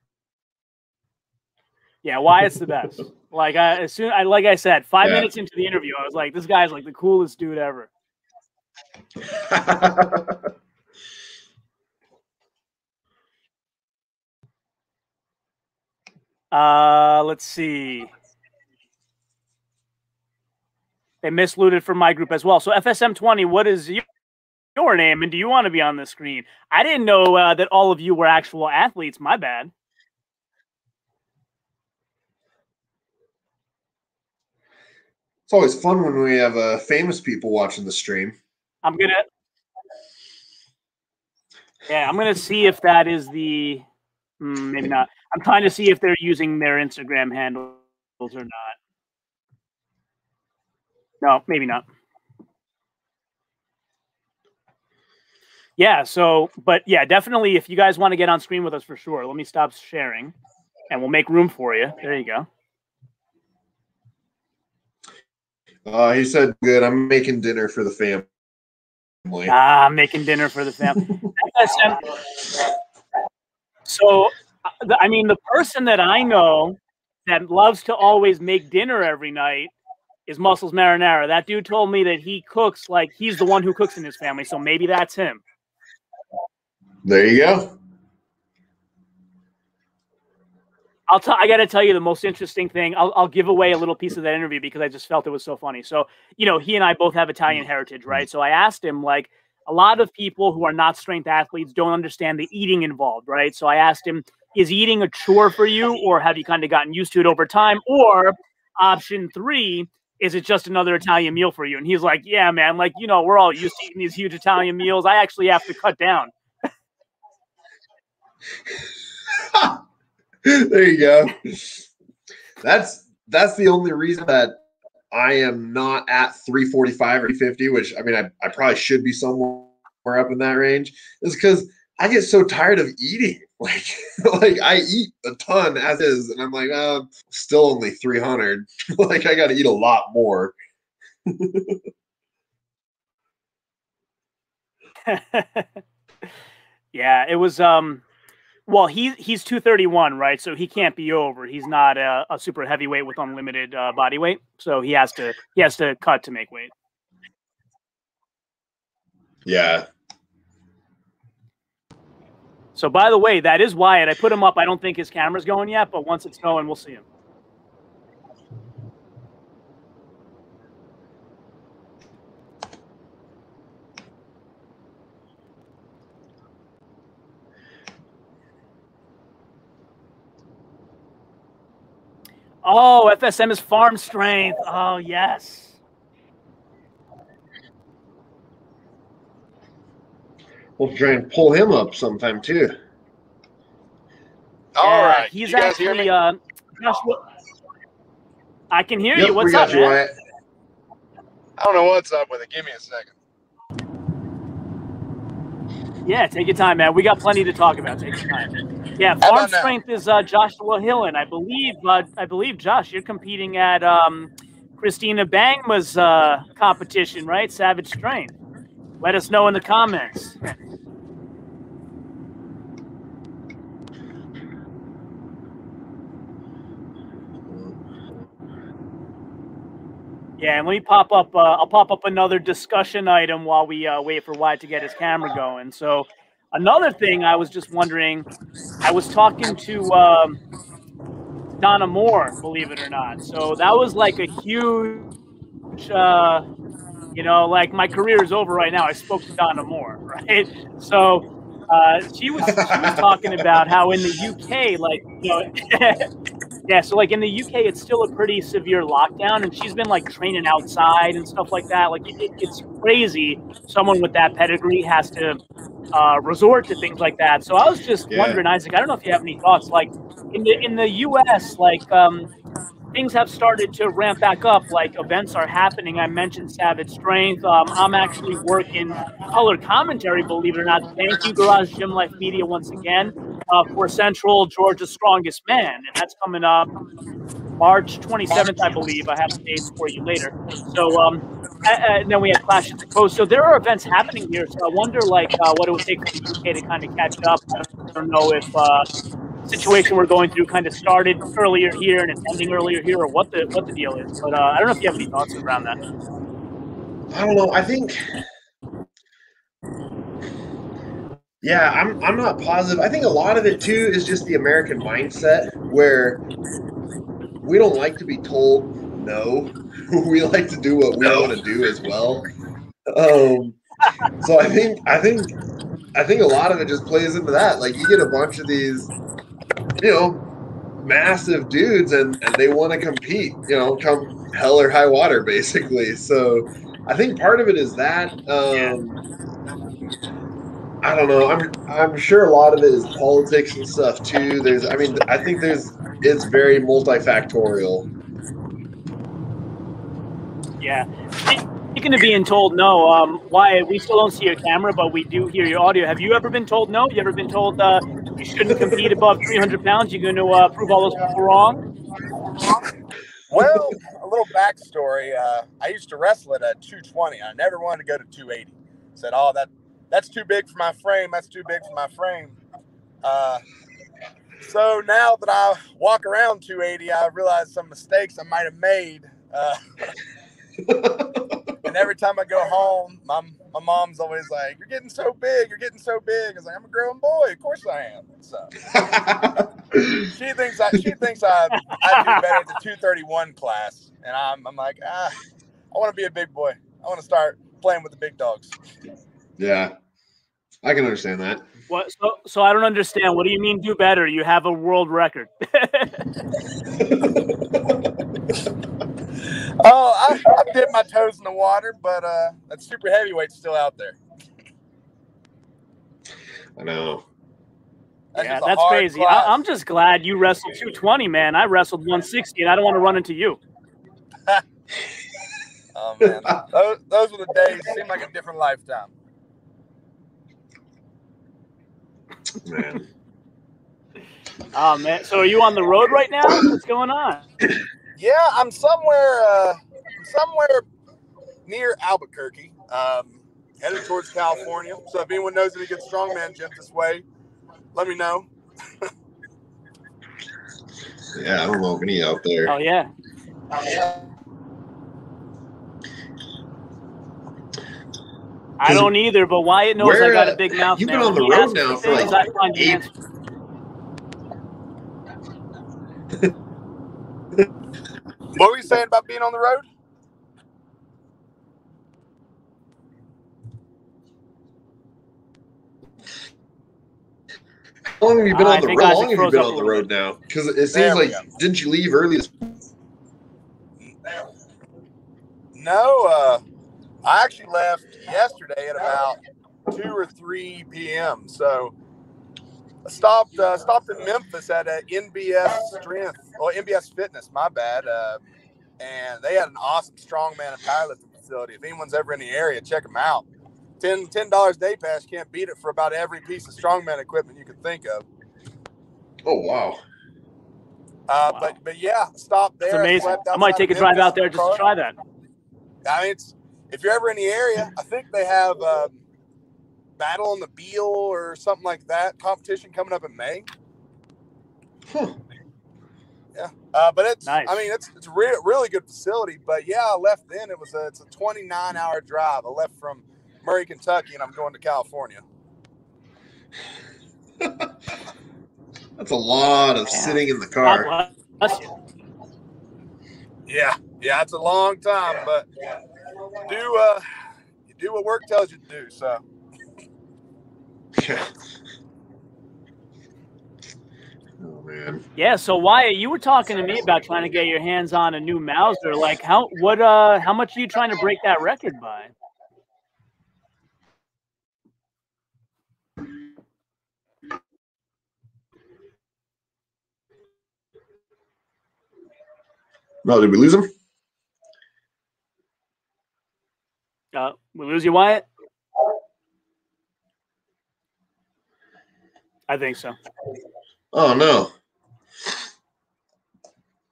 Yeah, Wyatt's the best. *laughs* Like I, as soon, I like I said, five yeah. minutes into the interview, I was like, this guy's like the coolest dude ever. *laughs* uh, let's see. They mislooted from my group as well. So FSM20, what is your name, and do you want to be on the screen? I didn't know uh, that all of you were actual athletes. My bad. It's always fun when we have uh, famous people watching the stream. I'm gonna, yeah, I'm gonna see if that is the, mm, maybe *laughs* not. I'm trying to see if they're using their Instagram handles or not. No, maybe not. Yeah, so, but yeah, definitely if you guys want to get on screen with us for sure, let me stop sharing and we'll make room for you. There you go. Uh, he said, "Good. I'm making dinner for the family." Ah, I'm making dinner for the family. so, uh, I mean, the person that I know that loves to always make dinner every night is Muscles Marinara. That dude told me that he cooks like he's the one who cooks in his family. So maybe that's him. There you go. I'll tell. I got to tell you the most interesting thing. I'll, I'll give away a little piece of that interview because I just felt it was so funny. So you know, he and I both have Italian heritage, right? So I asked him like a lot of people who are not strength athletes don't understand the eating involved, right? So I asked him, is eating a chore for you, or have you kind of gotten used to it over time? Or option three, is it just another Italian meal for you? And he's like, yeah, man, like you know, we're all used to eating these huge Italian meals. I actually have to cut down. *laughs* there you go. That's that's the only reason that I am not at 345 or 350, which I mean I, I probably should be somewhere up in that range, is because I get so tired of eating. *laughs* Like like I eat a ton as is, and I'm like, oh, still only 300. *laughs* like I gotta eat a lot more. *laughs* yeah, it was um well, he he's 231, right? So he can't be over. He's not a, a super heavyweight with unlimited uh, body weight, so he has to he has to cut to make weight. Yeah. So by the way, that is Wyatt. I put him up. I don't think his camera's going yet, but once it's going, we'll see him. Oh, FSM is farm strength. Oh, yes. We'll try and pull him up sometime too. All yeah, right, He's you guys actually, hear me? Uh, Joshua, I can hear Yep, you. What's up, you, man? Wyatt. I don't know what's up with it. Give me a second. Yeah, take your time, man. We got plenty to talk about. Take your time. Yeah, How farm strength is uh, Joshua Hillen. I believe. Uh, I believe, Josh, you're competing at um, Christina Bangma's uh, competition, right? Savage Strength. Let us know in the comments. Yeah, and let me pop up. Uh, I'll pop up another discussion item while we uh, wait for Wyatt to get his camera going. So, another thing I was just wondering, I was talking to um, Donna Moore, believe it or not. So that was like a huge, uh, you know, like my career is over right now. I spoke to Donna Moore, *laughs* right? So uh, she was she was talking about how in the UK, like you know, *laughs* yeah, so like in the UK, it's still a pretty severe lockdown, and she's been like training outside and stuff like that. Like it, it- it's crazy. Someone with that pedigree has to uh, resort to things like that. So I was just Yeah. wondering, Isaac. I don't know if you have any thoughts. Like in the in the US, like um, things have started to ramp back up. Like events are happening. I mentioned Savage Strength. Um, I'm actually working color commentary, believe it or not. Thank you, Garage Gym Life Media, once again uh, for Central Georgia's Strongest Man, and that's coming up March 27th, I believe. I have the dates for you later. So, um, and then we have Clash at the Coast. So there are events happening here. So I wonder, like, uh, what it would take for the UK to kind of catch up. I don't know if uh, situation we're going through kind of started earlier here and it's ending earlier here, or what the what the deal is. But uh, I don't know if you have any thoughts around that. I don't know. I think. Yeah, I'm. I'm not positive. I think a lot of it too is just the American mindset, where we don't like to be told no. *laughs* we like to do what we want to do as well. Um, so I think. I think. I think a lot of it just plays into that. Like you get a bunch of these, you know, massive dudes, and and they want to compete. You know, come hell or high water, basically. So I think part of it is that. Um, I don't know. I'm I'm sure a lot of it is politics and stuff too. There's, I mean, I think there's it's very multifactorial. Yeah. Speaking of being told no, um, why we still don't see your camera, but we do hear your audio. Have you ever been told no? You ever been told uh, you shouldn't compete above 300 pounds? You're going to uh, prove all those people wrong? Well, a little backstory. Uh, I used to wrestle at a 220. I never wanted to go to 280. Said, "Oh, that that's too big for my frame. That's too big for my frame." Uh, so now that I walk around 280, I realize some mistakes I might have made. Uh, *laughs* *laughs* and every time I go home, my, my mom's always like, You're getting so big. You're getting so big. I was like, I'm a growing boy. Of course I am. So *laughs* she thinks I she thinks I, I do better at the 231 class. And I'm, I'm like, ah, I want to be a big boy. I want to start playing with the big dogs. Yeah. I can understand that. What? So, so I don't understand. What do you mean do better? You have a world record. *laughs* oh, I, I dipped my toes in the water, but uh, that super heavyweight's still out there. I know. That's yeah, that's crazy. class. I, I'm just glad you wrestled 220, man. I wrestled 160, and I don't want to run into you. *laughs* Oh man, those, those were the days. Seemed like a different lifetime. Man. Oh man. So are you on the road right now? What's going on? *clears throat* Yeah, I'm somewhere, uh, somewhere near Albuquerque, um, headed towards California. So if anyone knows any good strongman gyms this way, let me know. Yeah, I don't know of any out there. Oh yeah. I don't either, but Wyatt knows I got uh, a big mouth. you've been now. on the He road now for, like, I find the eight- What were you saying about being on the road? How long have you been Uh, I on the think road? How Isaac long have you froze been up a on the little road now? Because it There seems we like go. didn't you leave early? as- No, uh, I actually left yesterday at about two or three p.m. So I stopped uh, stopped in Memphis at a NBS Strength or NBS Fitness. My bad. Uh, and they had an awesome strongman and powerlifting facility. If anyone's ever in the area, check them out. Ten ten dollars day pass can't beat it for about every piece of strongman equipment you could think of. Oh wow. Uh, Wow. But but yeah, stop there. It's amazing. I might take a drive out there just to try that. I mean, it's if you're ever in the area, I think they have um, Battle on the Beale or something like that competition coming up in May. Huh. Yeah, uh, but it's Nice. I mean it's it's a re- really good facility. But yeah, I left then. It was a it's a 29 hour drive. I left from Murray, Kentucky, and I'm going to California. *laughs* That's a lot of Yeah. sitting in the car. Yeah, yeah, it's a long time, but do uh, you do what work tells you to do. So Yeah. *laughs* Oh man. Yeah, so Wyatt, you were talking to me about trying to get your hands on a new Mouser. Like, how what uh how much are you trying to break that record by? No, did we lose him? Uh, we lose you, Wyatt. I think so. Oh no.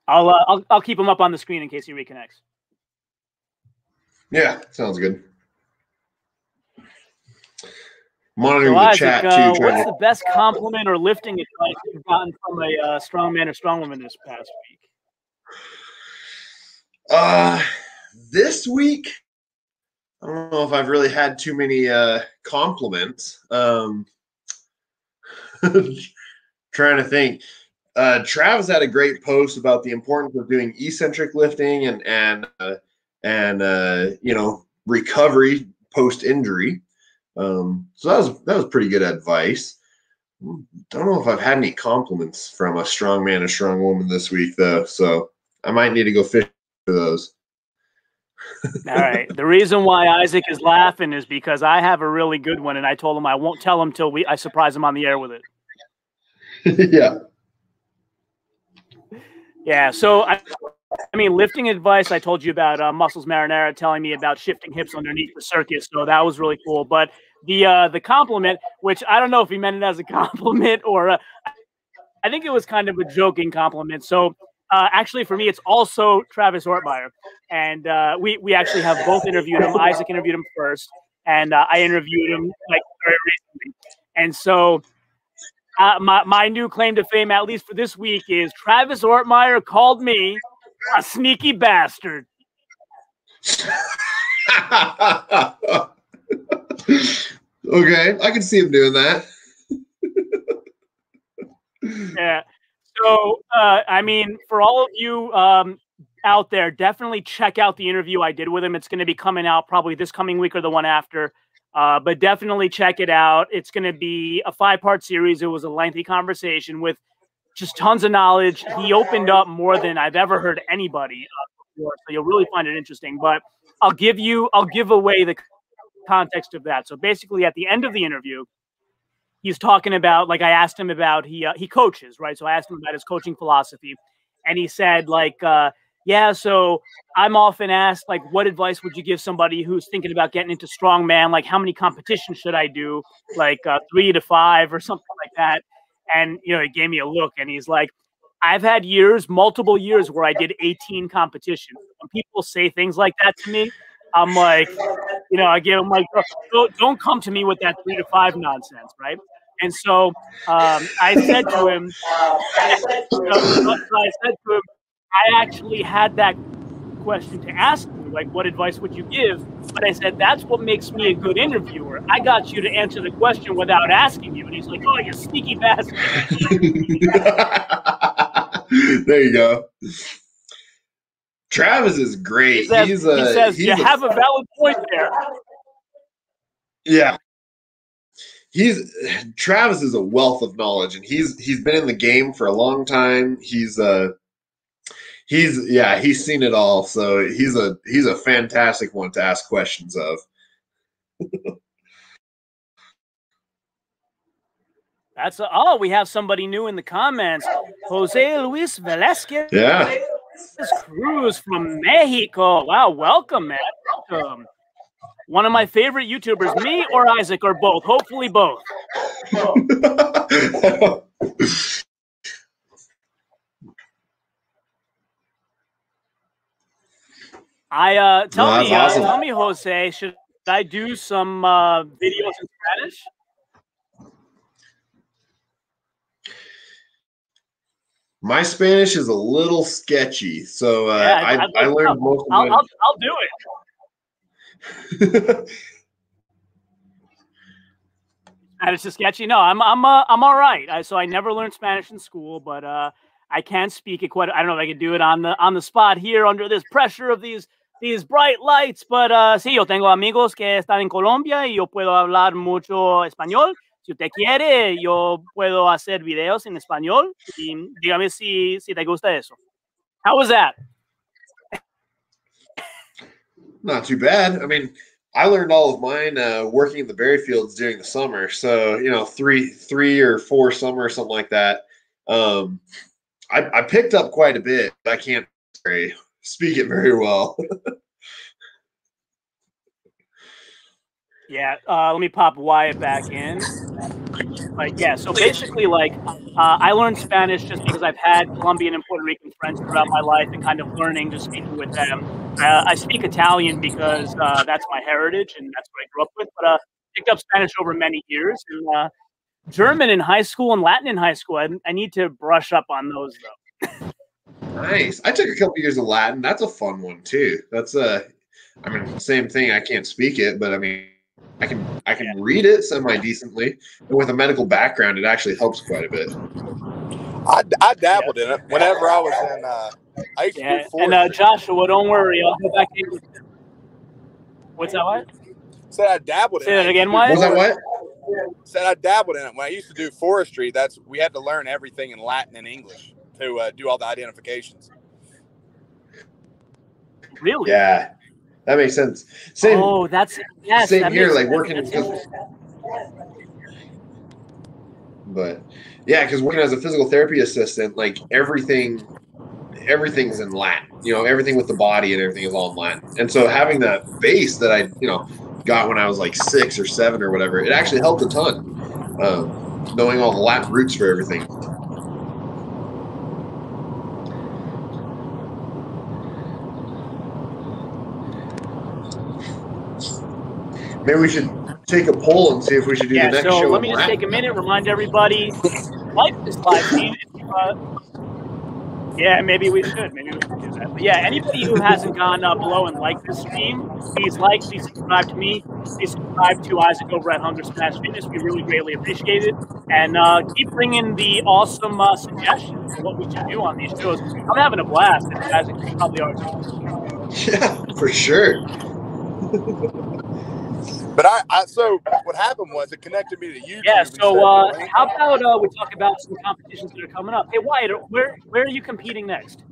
I'll uh, I'll I'll keep him up on the screen in case he reconnects. Yeah, sounds good. Monitoring So the Isaac, chat uh, too. What's to, the best compliment or lifting advice you've gotten from a uh, strong man or strong woman this past week? uh, this week, I don't know if I've really had too many uh, compliments. Um, *laughs* trying to think. Uh, Travis had a great post about the importance of doing eccentric lifting and and uh, and uh, you know recovery post injury. Um, so that was that was pretty good advice. Don't know if I've had any compliments from a strong man or strong woman this week though, so I might need to go fish for those. All right. The reason why Isaac is laughing is because I have a really good one, and I told him I won't tell him till we I surprise him on the air with it. *laughs* yeah. Yeah. So I I mean, lifting advice. I told you about uh, Muscles Marinara telling me about shifting hips underneath the circus, so that was really cool. But the uh, the compliment, which I don't know if he meant it as a *laughs* compliment or uh, I think it was kind of a joking compliment. So uh, actually, for me, it's also Travis Ortmeyer, and uh, we we actually have both interviewed him. Isaac interviewed him first, and uh, I interviewed him like very recently. And so, uh, my my new claim to fame, at least for this week, is Travis Ortmeyer called me a sneaky bastard. *laughs* okay, I can see him doing that. *laughs* yeah. So, uh, I mean, for all of you um, out there, definitely check out the interview I did with him. It's going to be coming out probably this coming week or the one after. Uh, but definitely check it out. It's going to be a five part series. It was a lengthy conversation with just tons of knowledge. He opened up more than I've ever heard anybody uh, before. So you'll really find it interesting. But I'll give you, I'll give away the context of that. So basically, at the end of the interview, he's talking about like I asked him about he uh, he coaches right, so I asked him about his coaching philosophy, and he said like uh, yeah, so I'm often asked like what advice would you give somebody who's thinking about getting into strongman? Like how many competitions should I do? Like uh, three to five or something like that. And you know, he gave me a look, and he's like. I've had years, multiple years, where I did 18 competitions. When people say things like that to me, I'm like, you know, I give them like, don't, don't come to me with that three to five nonsense, right? And so um, I said to him, I said to him, I actually had that question to ask you, like, what advice would you give? But I said, that's what makes me a good interviewer. I got you to answer the question without asking you. And he's like, oh, you sneaky bastard. *laughs* there you go. Travis is great. He says, he's a, he says you a, have a valid point there. Yeah. He's Travis is a wealth of knowledge and he's he's been in the game for a long time. He's uh he's yeah, he's seen it all. So he's a he's a fantastic one to ask questions of. *laughs* That's a, oh, we have somebody new in the comments. Jose Luis Velasquez Yeah. Cruz from Mexico. Wow, welcome, man. Welcome. One of my favorite YouTubers, me or Isaac or both. Hopefully both. I uh tell No, me, that's uh, tell me, Jose, should I do some uh, videos in Spanish? My Spanish is a little sketchy, so uh, Yeah, I, I, to learned most of I'll. I'll, I'll do it. Spanish is sketchy. No, I'm I'm uh, I'm all right. I, so I never learned Spanish in school, but uh, I can speak it quite. I don't know if I can do it on the on the spot here under this pressure of these these bright lights. But uh, sí, yo tengo amigos que están en Colombia y yo puedo hablar mucho español. Si usted quiere, yo puedo hacer videos en español y dígame si si te gusta eso. How was that? Not too bad. I mean, I learned all of mine uh, working in the berry fields during the summer. So you know, three, three or four summer, something like that. Um, I, I picked up quite a bit. I can't very, speak it very well. *laughs* Yeah, uh, let me pop Wyatt back in. But yeah, so basically, like, uh, I learned Spanish just because I've had Colombian and Puerto Rican friends throughout my life and kind of learning just speaking with them. Uh, I speak Italian because uh, that's my heritage and that's what I grew up with, but uh, picked up Spanish over many years. And uh, German in high school and Latin in high school, I, I need to brush up on those, though. nice. I took a couple years of Latin. That's a fun one too. That's a, I mean, same thing. I can't speak it, but I mean, I can I can read it semi decently. And with a medical background, it actually helps quite a bit. I, I dabbled in it whenever I was in. Uh, I used to Yeah, do and uh. Joshua, don't worry, I'll go back in. What's that? What? Said I dabbled in Say it. that I again, to do Was that what? Said I dabbled in it when I used to do forestry. That's we had to learn everything in Latin and English to uh, do all the identifications. Really? Yeah, that makes sense. Same. Oh, that's yes. Same that here, like sense. working- That's. But yeah, because working as a physical therapy assistant, like everything, everything's in Latin. You know, everything with the body and everything is all in Latin. And so having that base that I, you know, got when I was like six or seven or whatever, it actually helped a ton. Um, knowing all the Latin roots for everything. Maybe we should take a poll and see if we should do yeah, the next so show. let me just take a minute, remind everybody, like this live stream. Uh, yeah, maybe we should. Maybe we should do that. But yeah, anybody who hasn't gone uh, below and liked this stream, please like, please subscribe to me, please subscribe to Isaac over at Hunger Smash Fitness. We really greatly appreciate it. And uh, keep bringing the awesome uh, suggestions for what we should do on these shows. I'm having a blast, and Isaac probably are *laughs* too. Yeah, for sure. *laughs* But I, I so what happened was it connected me to YouTube. Yeah, so uh, how about uh, we talk about some competitions that are coming up? Hey, Wyatt, where where are you competing next?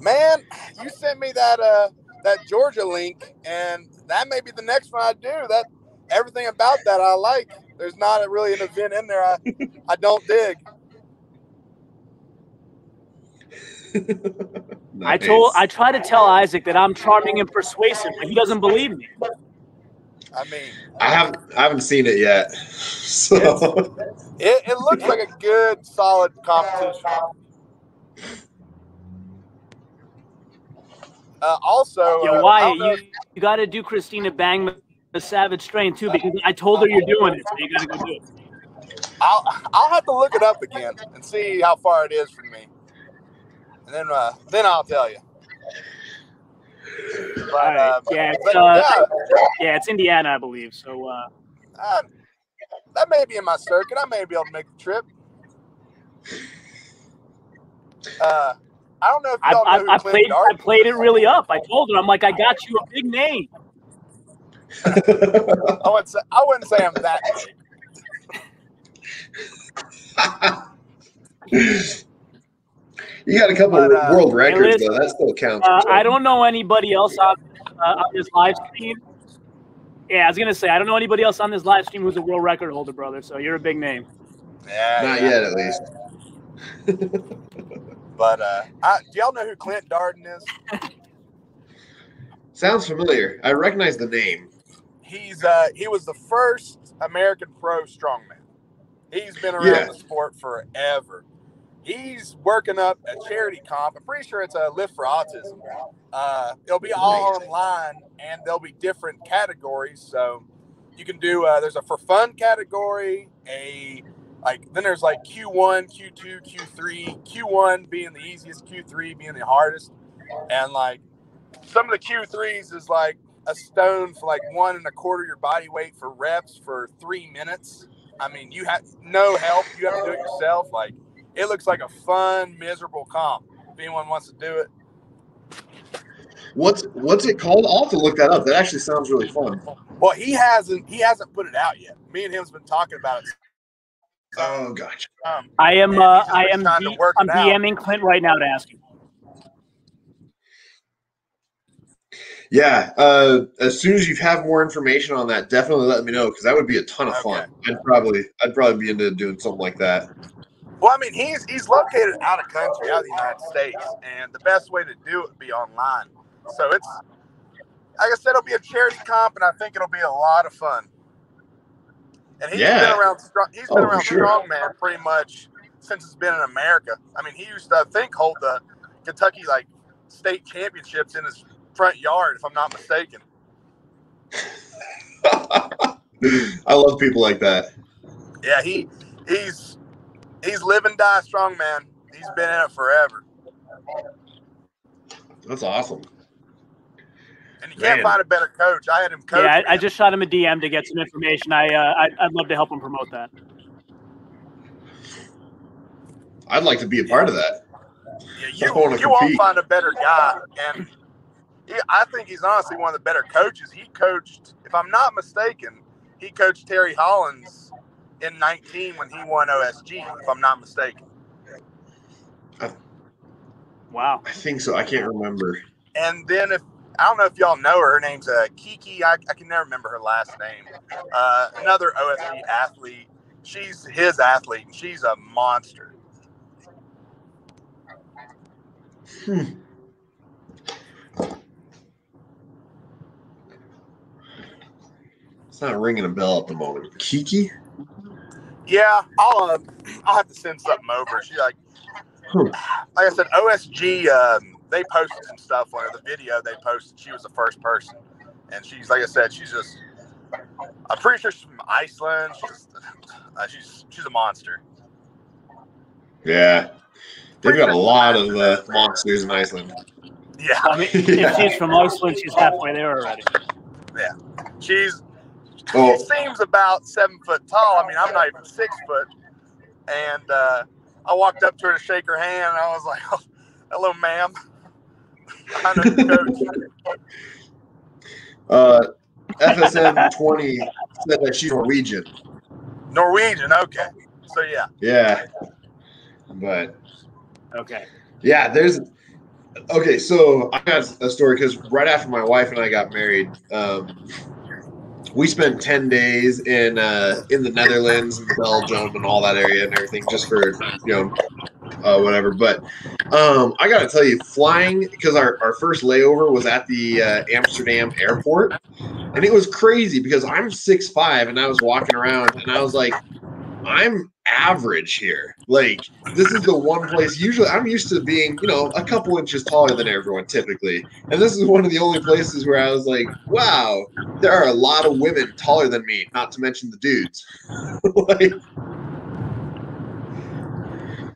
man, you sent me that uh that Georgia link, and that may be the next one I do. That everything about that I like. There's not a, really an event in there I I don't dig. *laughs* I told I try to tell Isaac that I'm charming and persuasive, but he doesn't believe me. I mean, I haven't I haven't seen it yet. *laughs* So it, it looks like a good, solid competition. Uh, also, uh, Yeah, I Wyatt, don't you, you got to do Christina Bang the Savage Strength too, because I told her you're doing it, so you got to go do it. I'll I'll have to look it up again and see how far it is from me, and then uh, then I'll tell you. But, All right. uh, Yeah, it's, but, uh, yeah, yeah, it's Indiana, I believe. So uh, uh, that may be in my circuit. I may be able to make the trip. Uh, I don't know if I, y'all know I, who I Clint played I played it is. really up. I told her, I'm like, I got you a big name. *laughs* I wouldn't say I wouldn't say I'm that big. *laughs* you got a couple But, uh, world records listen, though. That still counts. Uh, I don't know anybody else on uh, on this live stream. Yeah, I was gonna say I don't know anybody else on this live stream who's a world record holder, brother. So you're a big name. Yeah, Not yeah. yet, at least. *laughs* But uh, I, do y'all know who Clint Darden is? *laughs* Sounds familiar. I recognize the name. He's uh, he was the first American pro strongman. He's been around Yeah. the sport forever. He's working up a charity comp. I'm pretty sure it's a lift for autism. Uh, it'll be all online, and there'll be different categories. So you can do. Uh, there's a for fun category, a like then there's like Q1, Q2, Q3. Q1 being the easiest, Q3 being the hardest, and like some of the Q3s is like a stone for like one and a quarter your body weight for reps for three minutes. I mean, you have no help. You have to do it yourself. Like, it looks like a fun, miserable comp. If anyone wants to do it, What's what's it called? I'll have to look that up. That actually sounds really fun. well, he hasn't. He hasn't put it out yet. Me and him's been talking about it. Oh, gotcha. Um, I am uh, I am trying to D- work I'm it out. DMing Clint right now to ask him. Yeah. Uh, as soon as you have more information on that, definitely let me know because that would be a ton of fun. I'd probably I'd probably be into doing something like that. Well, I mean, he's he's located out of country, out of the United States, and the best way to do it would be online. So it's like I said, it'll be a charity comp, and I think it'll be a lot of fun. And he's Yeah. been around. strong- He's been Oh, around sure. strongman pretty much since it's been in America. I mean, he used to I think hold the Kentucky like state championships in his front yard, if I'm not mistaken. *laughs* I love people like that. Yeah, he he's he's live and die strong, man. He's been in it forever, That's awesome. and you can't find a better coach. I had him coach. Yeah. I, I just shot him a DM to get some information. I uh, I, I'd love to help him promote that. I'd like to be a part of that. Yeah, you, you won't find a better guy. And he, I think he's honestly one of the better coaches. He coached, if I'm not mistaken, he coached Terry Hollands in 19 when he won OSG, if I'm not mistaken. Wow. I think so. I can't remember. And then if I don't know if y'all know her, her name's uh, Kiki. I, I can never remember her last name. Uh, another OSG athlete. She's his athlete, and she's a monster. Hmm. It's not ringing a bell at the moment. Kiki? Yeah, I'll uh, I'll have to send something over. She like like I said, OSG. Um, they posted some stuff on her. The video they posted, she was the first person, and she's like I said, she's just. I'm pretty sure she's from Iceland. She's uh, she's she's a monster. Yeah. They've got a lot of uh, monsters in Iceland. Yeah, I mean, if she's from Iceland, she's halfway there already. Yeah, she's Oh, She seems about seven foot tall. I mean, I'm not even six foot. And uh, I walked up to her to shake her hand, and I was like, oh, *laughs* "Hello, ma'am." *laughs* I know you coach. *laughs* uh, FSM 20 said that she's Norwegian. Norwegian. Okay, so yeah, Yeah. But Okay. yeah, there's okay. So I got a story because right after my wife and I got married, um, we spent ten days in uh, in the Netherlands and Belgium and all that area and everything, just for you know uh, whatever. But um, I got to tell you, flying because our, our first layover was at the uh, Amsterdam airport, and it was crazy because I'm six five and I was walking around and I was like, I'm average here. Like this is the one place. Usually, I'm used to being you know a couple inches taller than everyone typically, and this is one of the only places where I was like, wow, there are a lot of women taller than me. Not to mention the dudes. *laughs* like,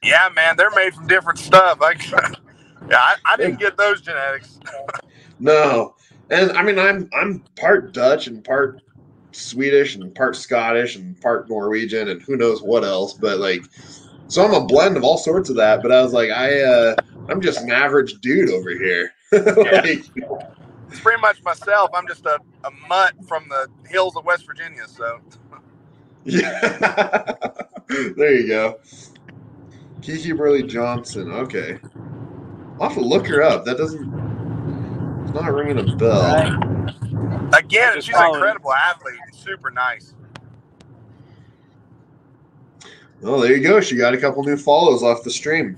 yeah, man, they're made from different stuff. I, *laughs* yeah, I, I didn't get those genetics. No, and I mean I'm I'm part Dutch and part Swedish and part Scottish and part Norwegian and who knows what else, but like, so I'm a blend of all sorts of that. But I was like, I uh, I'm just an average dude over here. *laughs* like, It's pretty much myself. I'm just a, a mutt from the hills of West Virginia. So yeah, *laughs* there you go. Kiki Burley Johnson. Okay, I'll have to look her up. That doesn't. It's not ringing a bell. Right. again, she's an incredible athlete. Super nice. Oh, there you go. She got a couple new follows off the stream.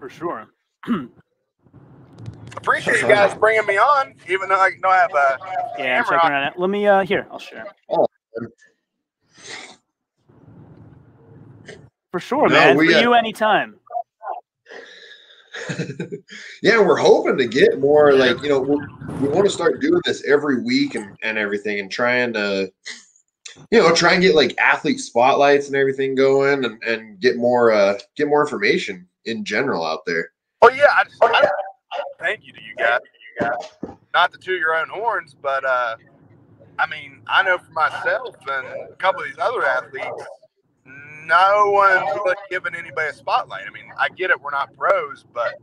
For sure. *clears throat* Appreciate you guys bringing me on, even though I don't have a Yeah, I'm camera checking on. on it. Let me uh here, I'll share. Oh. For sure, No, man. we, For you anytime. *laughs* yeah, we're hoping to get more like you know we're, want to start doing this every week and, and everything and trying to you know try and get like athlete spotlights and everything going and, and get more uh get more information in general out there. Oh yeah, I, I, thank you to you guys. You guys, not to toot your own horns, but uh, I mean, I know for myself and a couple of these other athletes, no one's giving anybody a spotlight. I mean, I get it, we're not pros, but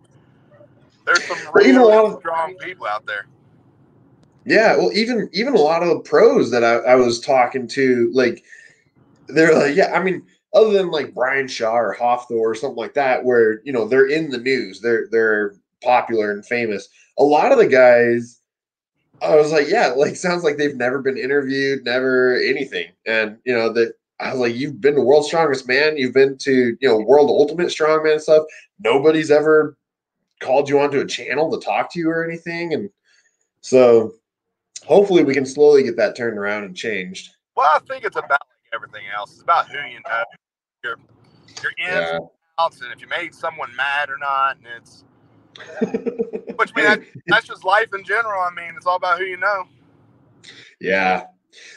there's some Well, really of- strong people out there. Yeah, well, even even a lot of the pros that I, I was talking to, like they're like, yeah, I mean, other than like Brian Shaw or Hafthor or something like that, where you know they're in the news, they're they're popular and famous. A lot of the guys, I was like, yeah, like *laughs* sounds like they've never been interviewed, never anything, and you know that I was like, you've been to World's Strongest Man, you've been to you know World Ultimate Strongman stuff. Nobody's ever called you onto a channel to talk to you or anything, and so hopefully we can slowly get that turned around and changed. Well, I think it's about like everything else. It's about who you know, your your ins Yeah. and outs, and if you made someone mad or not. And it's, *laughs* which I mean, that, *laughs* that's just life in general. I mean, it's all about who you know. Yeah.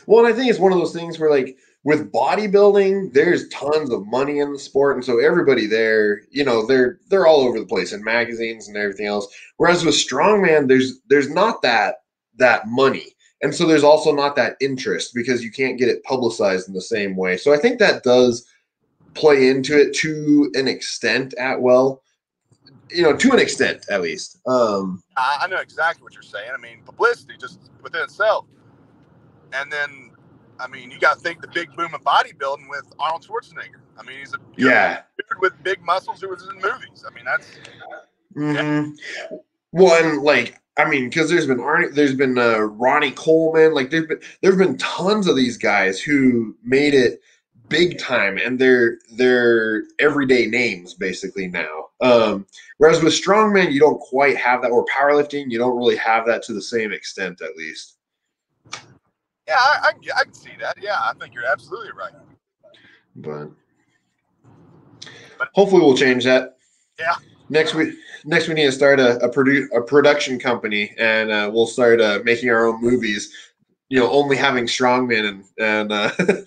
Well, and I think it's one of those things where like with bodybuilding, there's tons of money in the sport. And so everybody there, you know, they're they're all over the place in magazines and everything else. Whereas with strongman, there's there's not that that money. And so there's also not that interest because you can't get it publicized in the same way. So I think that does play into it to an extent at well. You know, to an extent at least. Um I, I know exactly what you're saying. I mean, publicity just within itself. And then, I mean, you got to think the big boom of bodybuilding with Arnold Schwarzenegger. I mean, he's a yeah. dude with big muscles who was in movies. I mean, that's hmm Well, and like I mean, because there's been Arnie, there's been uh, Ronnie Coleman, like there's been there've been tons of these guys who made it big time and they're they're everyday names basically now. Um, whereas with strongman, you don't quite have that, or powerlifting, you don't really have that to the same extent, at least. Yeah, I, I, I can see that. Yeah, I think you're absolutely right. But, but hopefully, we'll change that. Yeah. Next week, next we need to start a a, produ- a production company, and uh, we'll start uh, making our own movies you know, only having strong men and, and uh, *laughs*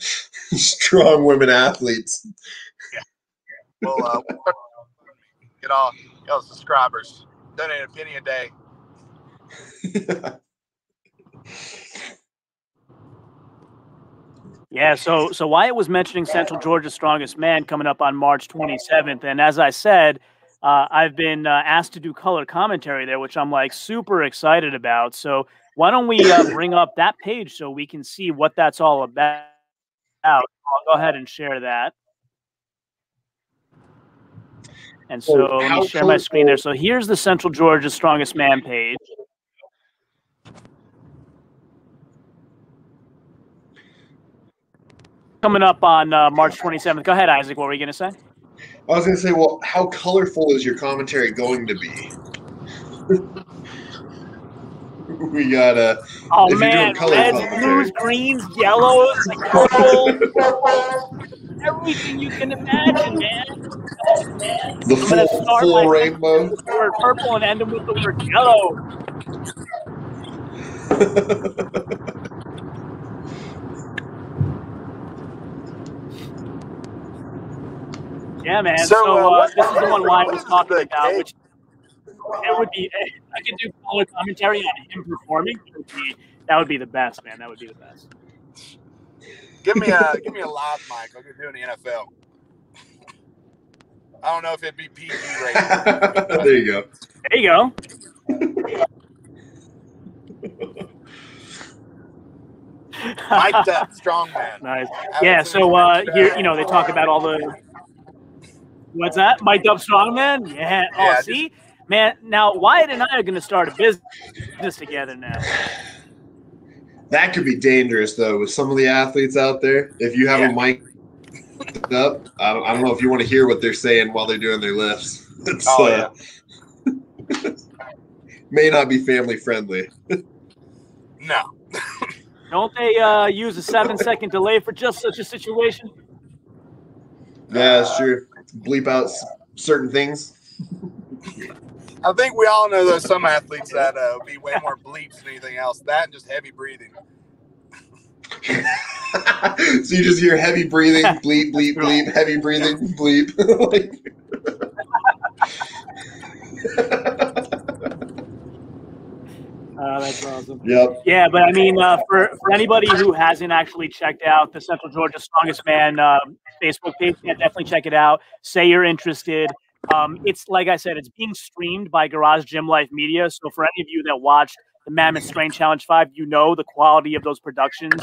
strong women athletes. Yeah. Well, uh, get all, get all subscribers. Donate a penny a day. *laughs* yeah, so so Wyatt was mentioning Central Georgia's strongest man coming up on March 27th, and as I said, uh, I've been uh, asked to do color commentary there, which I'm like super excited about. So why don't we uh, *coughs* bring up that page so we can see what that's all about? I'll go ahead and share that. And so oh, let me share my screen there. So here's the Central Georgia Strongest Man page. Coming up on uh, March 27th. Go ahead, Isaac. What were you going to say? I was going to say, well, how colorful is your commentary going to be? *laughs* we got a. Oh man, reds, blues, greens, yellows, purple, everything you can imagine, man. The full, full rainbow. The word purple and end them with the word yellow. *laughs* yeah, man. So, so uh, this is the one Wyatt was *laughs* talking about, which it would be. I could do color commentary on him performing. Would be, that would be the best, man. That would be the best. Give me a *laughs* give me a live mic. I could do in the NFL. I don't know if it'd be PG rated. *laughs* there you go. There you go. Mike up, strong man. Nice. Yeah. So uh, here, you know, they talk about all the. What's that? Mike up, strong man. Yeah. Oh, yeah, see. Just, Man, now Wyatt and I are going to start a business together now. That could be dangerous, though, with some of the athletes out there. If you have yeah. a mic up, I don't, I don't, know if you want to hear what they're saying while they're doing their lifts. It's, *laughs* oh, uh, yeah. *laughs* may not be family friendly. no. *laughs* don't they uh, use a seven second delay for just such a situation? Yeah, that's true. Bleep out certain things. I think we all know there's some athletes that uh, be way more bleeps than anything else. That and just heavy breathing. *laughs* so you just hear heavy breathing, *laughs* bleep, bleep, bleep, heavy breathing, bleep. *laughs* Uh, that's awesome. Yep. Yeah, but I mean, uh, for, for anybody who hasn't actually checked out the Central Georgia Strongest Man uh, Facebook page, yeah, definitely check it out. Say you're interested. Um, it's like I said, it's being streamed by Garage Gym Life Media. So for any of you that watched the Mammoth Strength Challenge 5, you know the quality of those productions.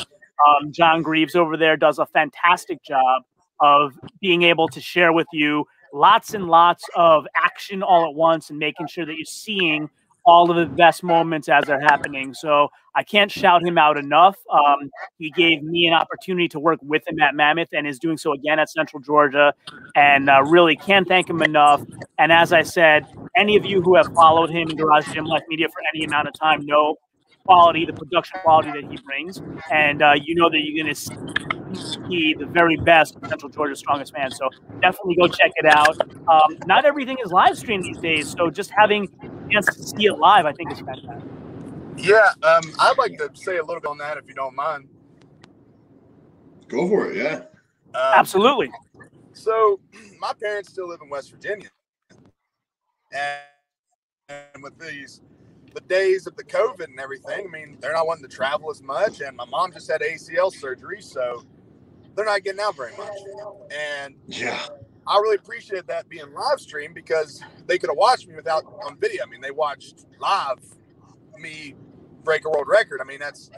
Um, John Greaves over there does a fantastic job of being able to share with you lots and lots of action all at once and making sure that you're seeing all of the best moments as they're happening. So I can't shout him out enough. Um, he gave me an opportunity to work with him at Mammoth and is doing so again at Central Georgia. And uh, really can't thank him enough. And as I said, any of you who have followed him in Garage Gym Life Media for any amount of time know quality, the production quality that he brings. And uh, you know that you're going to see the very best Central Georgia's strongest man. So definitely go check it out. Um, not everything is live streamed these days. So just having chance to see it live, I think is fantastic. Yeah, um, I'd like to say a little bit on that if you don't mind. Go for it, yeah. Um, Absolutely. So, *clears throat* my parents still live in West Virginia, and, and with these the days of the COVID and everything, I mean, they're not wanting to travel as much, and my mom just had ACL surgery, so they're not getting out very much. And yeah, I really appreciated that being live streamed because they could have watched me without on video. I mean, they watched live me break a world record. I mean, that's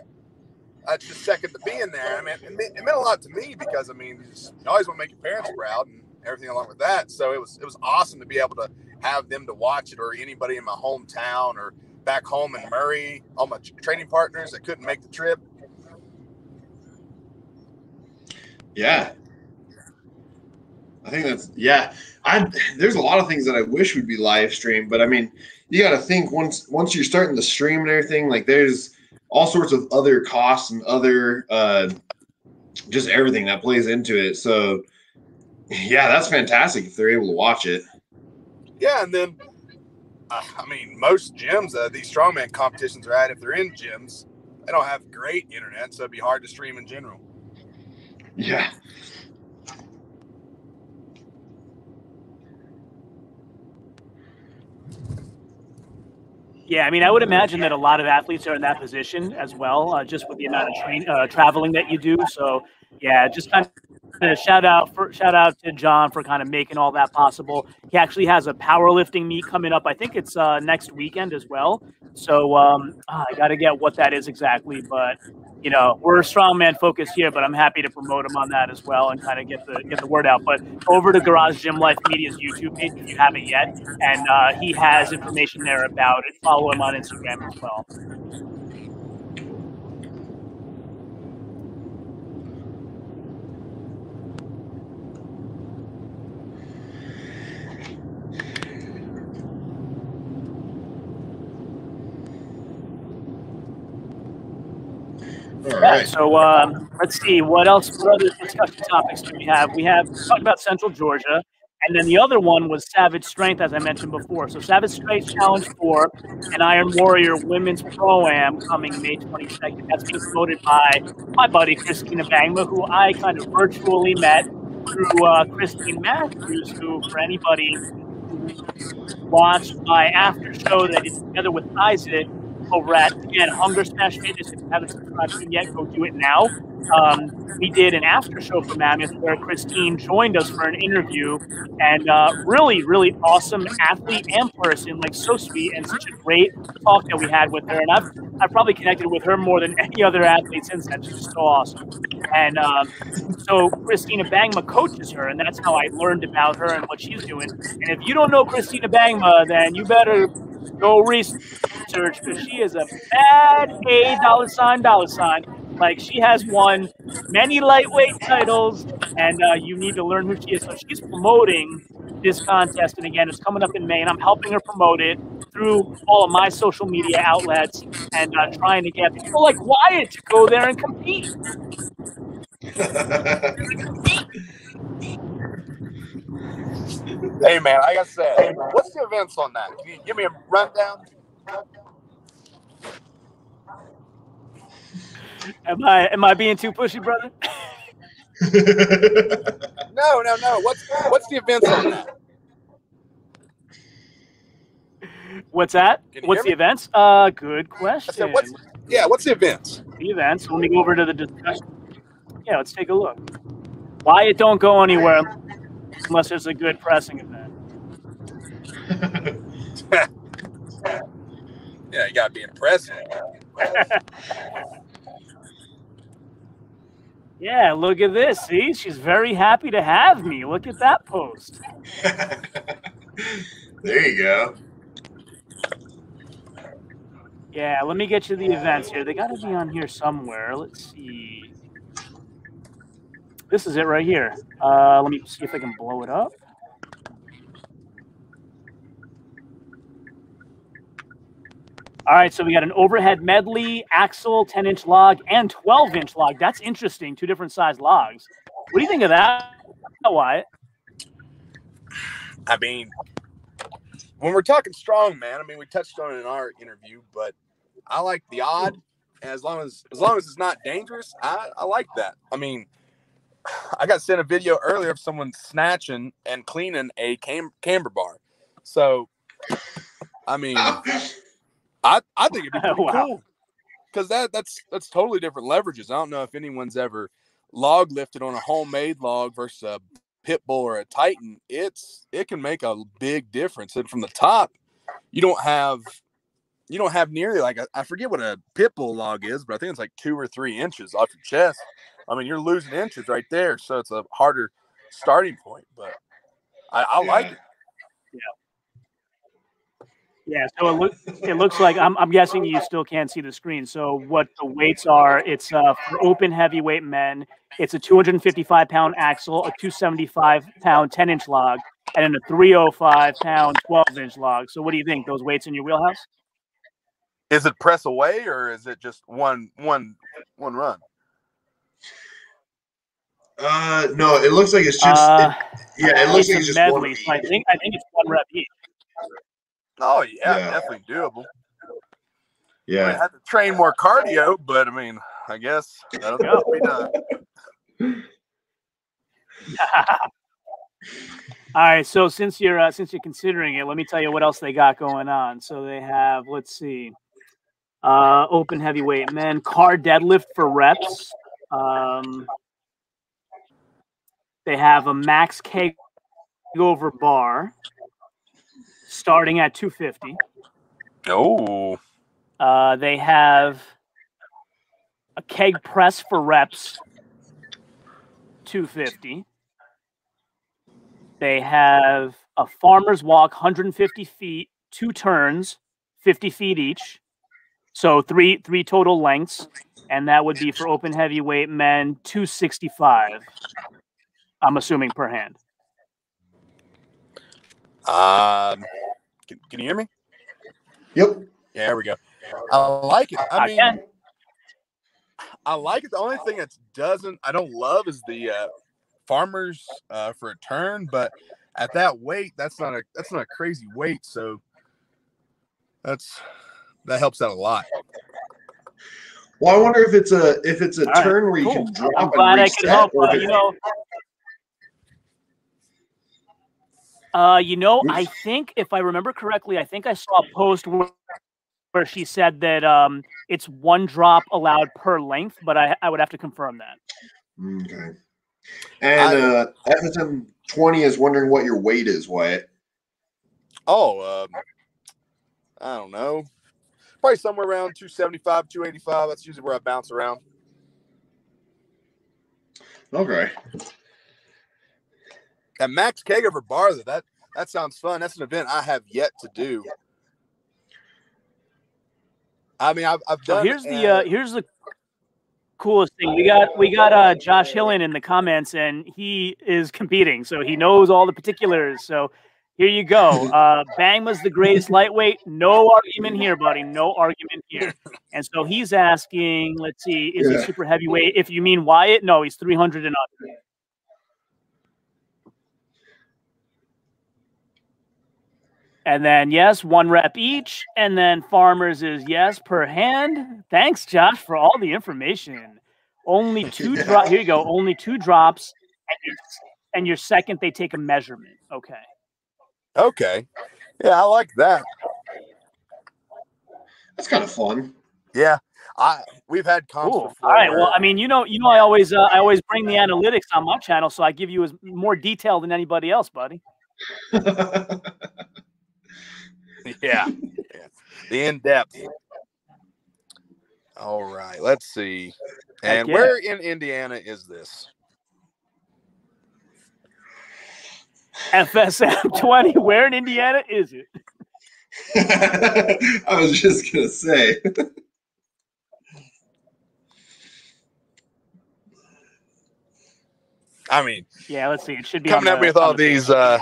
that's just second to being there. I mean, it meant, it meant a lot to me because I mean, you, just, you always want to make your parents proud and everything along with that. So it was it was awesome to be able to have them to watch it, or anybody in my hometown, or back home in Murray, all my training partners that couldn't make the trip. Yeah, I think that's yeah. I there's a lot of things that I wish would be live streamed, but I mean, you got to think once once you're starting to stream and everything, like there's all sorts of other costs and other uh, just everything that plays into it. So yeah, that's fantastic if they're able to watch it. Yeah, and then uh, I mean, most gyms, uh, these strongman competitions are at if they're in gyms, they don't have great internet, so it'd be hard to stream in general. Yeah. Yeah, I mean, I would imagine that a lot of athletes are in that position as well, uh, just with the amount of train uh, traveling that you do. So, yeah, just kind of shout out for shout out to John for kind of making all that possible. He actually has a powerlifting meet coming up. I think it's uh, next weekend as well. So um, ah, I got to get what that is exactly, but you know, we're a strongman focused here, but I'm happy to promote him on that as well and kind of get the get the word out. But over to Garage Gym Life Media's YouTube page if you haven't yet, and uh, he has information there about it. Follow him on Instagram as well. All right. So um, let's see what else. What other discussion topics do we have? We have talked about Central Georgia, and then the other one was Savage Strength, as I mentioned before. So Savage Strength Challenge Four and Iron Warrior Women's Pro Am coming May 22nd. That's being promoted by my buddy Christina Bangma, who I kind of virtually met through uh, Christine Matthews, who for anybody who watched my after show that is together with Isaac over at again Hunger Smash Fitness. If you haven't subscribed yet, go do it now. Um, we did an after show for Mammoth where Christine joined us for an interview, and uh, really, really awesome athlete and person, like so sweet and such a great talk that we had with her. And I've I've probably connected with her more than *laughs* any other athlete since then. She's just so awesome. And um, so Christina Bangma coaches her, and that's how I learned about her and what she's doing. And if you don't know Christina Bangma, then you better go research because she is a bad A dollar sign dollar sign. Like she has won many lightweight titles, and uh, you need to learn who she is. So she's promoting this contest, and again, it's coming up in May, and I'm helping her promote it through all of my social media outlets and uh, trying to get people like Wyatt to go there and compete. Hey man, like I said, what's the events on that? Can you give me a rundown? Am I am I being too pushy, brother? *laughs* No, no, no. What's what's the events on that? What's that? What's the events? Uh, good question. said, what's yeah, what's the events? the events? Let me go over to the discussion. Yeah, let's take a look. Why it don't go anywhere unless there's a good pressing event. *laughs* Yeah, you gotta be impressive. *laughs* Yeah, look at this. See, she's very happy to have me. Look at that post. *laughs* there you go. Yeah, let me get you the events here. They got to be on here somewhere. Let's see. This is it right here. Uh, let me see if I can blow it up. All right, so we got an overhead medley, axle, 10 inch log, and 12 inch log. That's interesting. Two different size logs. What do you think of that, Wyatt? I mean, when we're talking strong, man, I mean, we touched on it in our interview, but I like the odd. As long as as long as it's not dangerous, I, I like that. I mean, *sighs* I got sent a video earlier of someone snatching and cleaning a cam- camber bar. So, I mean, *laughs* I I think it'd be pretty *laughs* Wow. cool because that that's that's totally different leverages. I don't know if anyone's ever log lifted on a homemade log versus a pit bull or a titan. It's it can make a big difference. And from the top, you don't have you don't have nearly like a, I forget what a pit bull log is, but I think it's like two or three inches off your chest. I mean, you're losing inches right there, so it's a harder starting point. But I, I like it. Yeah, so it, look, it looks like I'm, I'm guessing you still can't see the screen. So what the weights are? It's uh, for open heavyweight men. It's a 255 pound axle, a 275 pound 10 inch log, and then a 305 pound 12 inch log. So what do you think? Those weights in your wheelhouse? Is it press away or is it just one one one run? Uh, no, it looks like it's just. Uh, it, yeah, it looks like it's just one. medley. So I think I think it's one rep each. Oh yeah, Yeah. definitely doable. Yeah, I Yeah. had to train more cardio, but I mean, I guess that'll *laughs* be done. *laughs* All right, so since you're uh, since you're considering it, let me tell you what else they got going on. So they have, let's see, uh, open heavyweight men, car deadlift for reps. Um, they have a max keg over bar starting at 250. Oh, Uh, they have a keg press for reps, 250. They have a farmer's walk, 150 feet, two turns, 50 feet each. So three three total lengths, and that would be for open heavyweight men, 265. I'm assuming per hand. Um, can, can you hear me? Yep. Yeah, there we go. I like it. I I mean, can. I like it. The only thing that doesn't, I don't love is the uh, farmers uh, for a turn, but at that weight, that's not a that's not a crazy weight. So that's that helps out a lot. Well, I wonder if it's a if it's a All right, turn where you cool. can drop I'm and glad I could help. Uh, you know, uh, you know, I think if I remember correctly, I think I saw a post where, where she said that um, it's one drop allowed per length, but I, I would have to confirm that. Okay. And I- uh, FSM twenty is wondering what your weight is, Wyatt. Oh, um, I don't know. Probably somewhere around 275, 285. That's usually where I bounce around. Okay. That max keg over bar, that that sounds fun. That's an event I have yet to do. I mean, I've, I've So done. here's the uh, here's the coolest thing. We got we got uh, Josh Hillen in the comments, and he is competing, so he knows all the particulars. So here you go. *laughs* Uh, Bang was the greatest lightweight. No argument here, buddy. No argument here. And so he's asking, let's see, is Yeah. he super heavyweight? If you mean Wyatt, no, he's 300 and under. And then yes, one rep each. And then farmers is yes per hand. Thanks, Josh, for all the information. Only two *laughs* Yeah. drop. Here you go. Only two drops, and your, and your second they take a measurement. Okay. okay. Yeah, I like that. That's kind of fun. Yeah, I we've had comps Cool. before. All right. Well, I mean, you know, you know, I always, uh, I always bring the analytics on my channel, so I give you as more detail than anybody else, buddy. *laughs* *laughs* yeah, yeah. the in depth. All right, let's see. And where in Indiana is this? FSM *laughs* 20. Where in Indiana is it? *laughs* I was just gonna say. I mean, Yeah. Let's see. It should be coming on at me with all these uh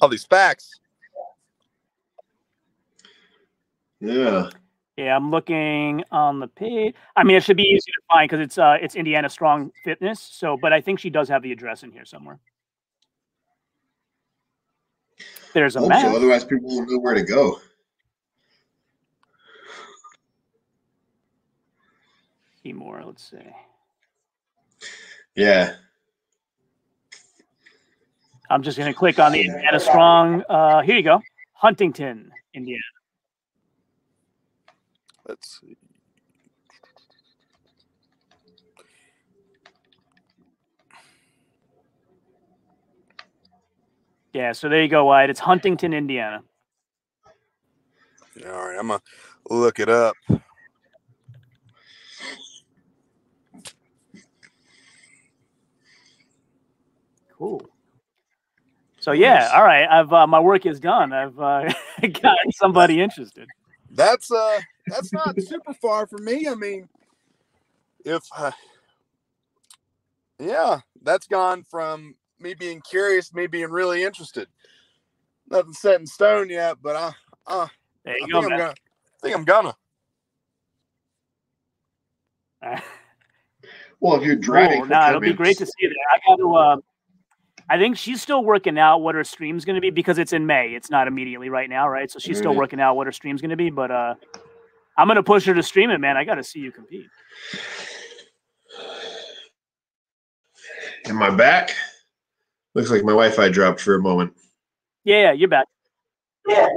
all these facts. Yeah. Yeah, I'm looking on the page. I mean, it should be easy to find because it's uh it's Indiana Strong Fitness. So, but I think she does have the address in here somewhere. There's a map. so. Otherwise, people won't know where to go. See more. Let's see. Yeah. I'm just gonna click on the Indiana Strong. Uh, here you go, Huntington, Indiana. Let's see. Yeah, so there you go, Wyatt. It's Huntington, Indiana. All right, I'm gonna look it up. Cool. So yeah, all right. I've uh, my work is done. I've uh, *laughs* got somebody interested. That's uh, that's not super far from me. I mean, if uh, yeah, that's gone from me being curious, me being really interested. Nothing set in stone yet, but I, uh, There I you think go, I'm gonna, I think I'm gonna. *laughs* Well, if you're driving, Cool. for No, 10 it'll be great to see that. I got to. Uh, I think she's still working out what her stream's going to be because it's in May. It's not immediately right now, right? So she's still Mhm. working out what her stream's going to be. But uh, I'm going to push her to stream it, man. I got to see you compete. In my back, looks like my Wi-Fi dropped for a moment. Yeah, yeah, you're back. Yeah.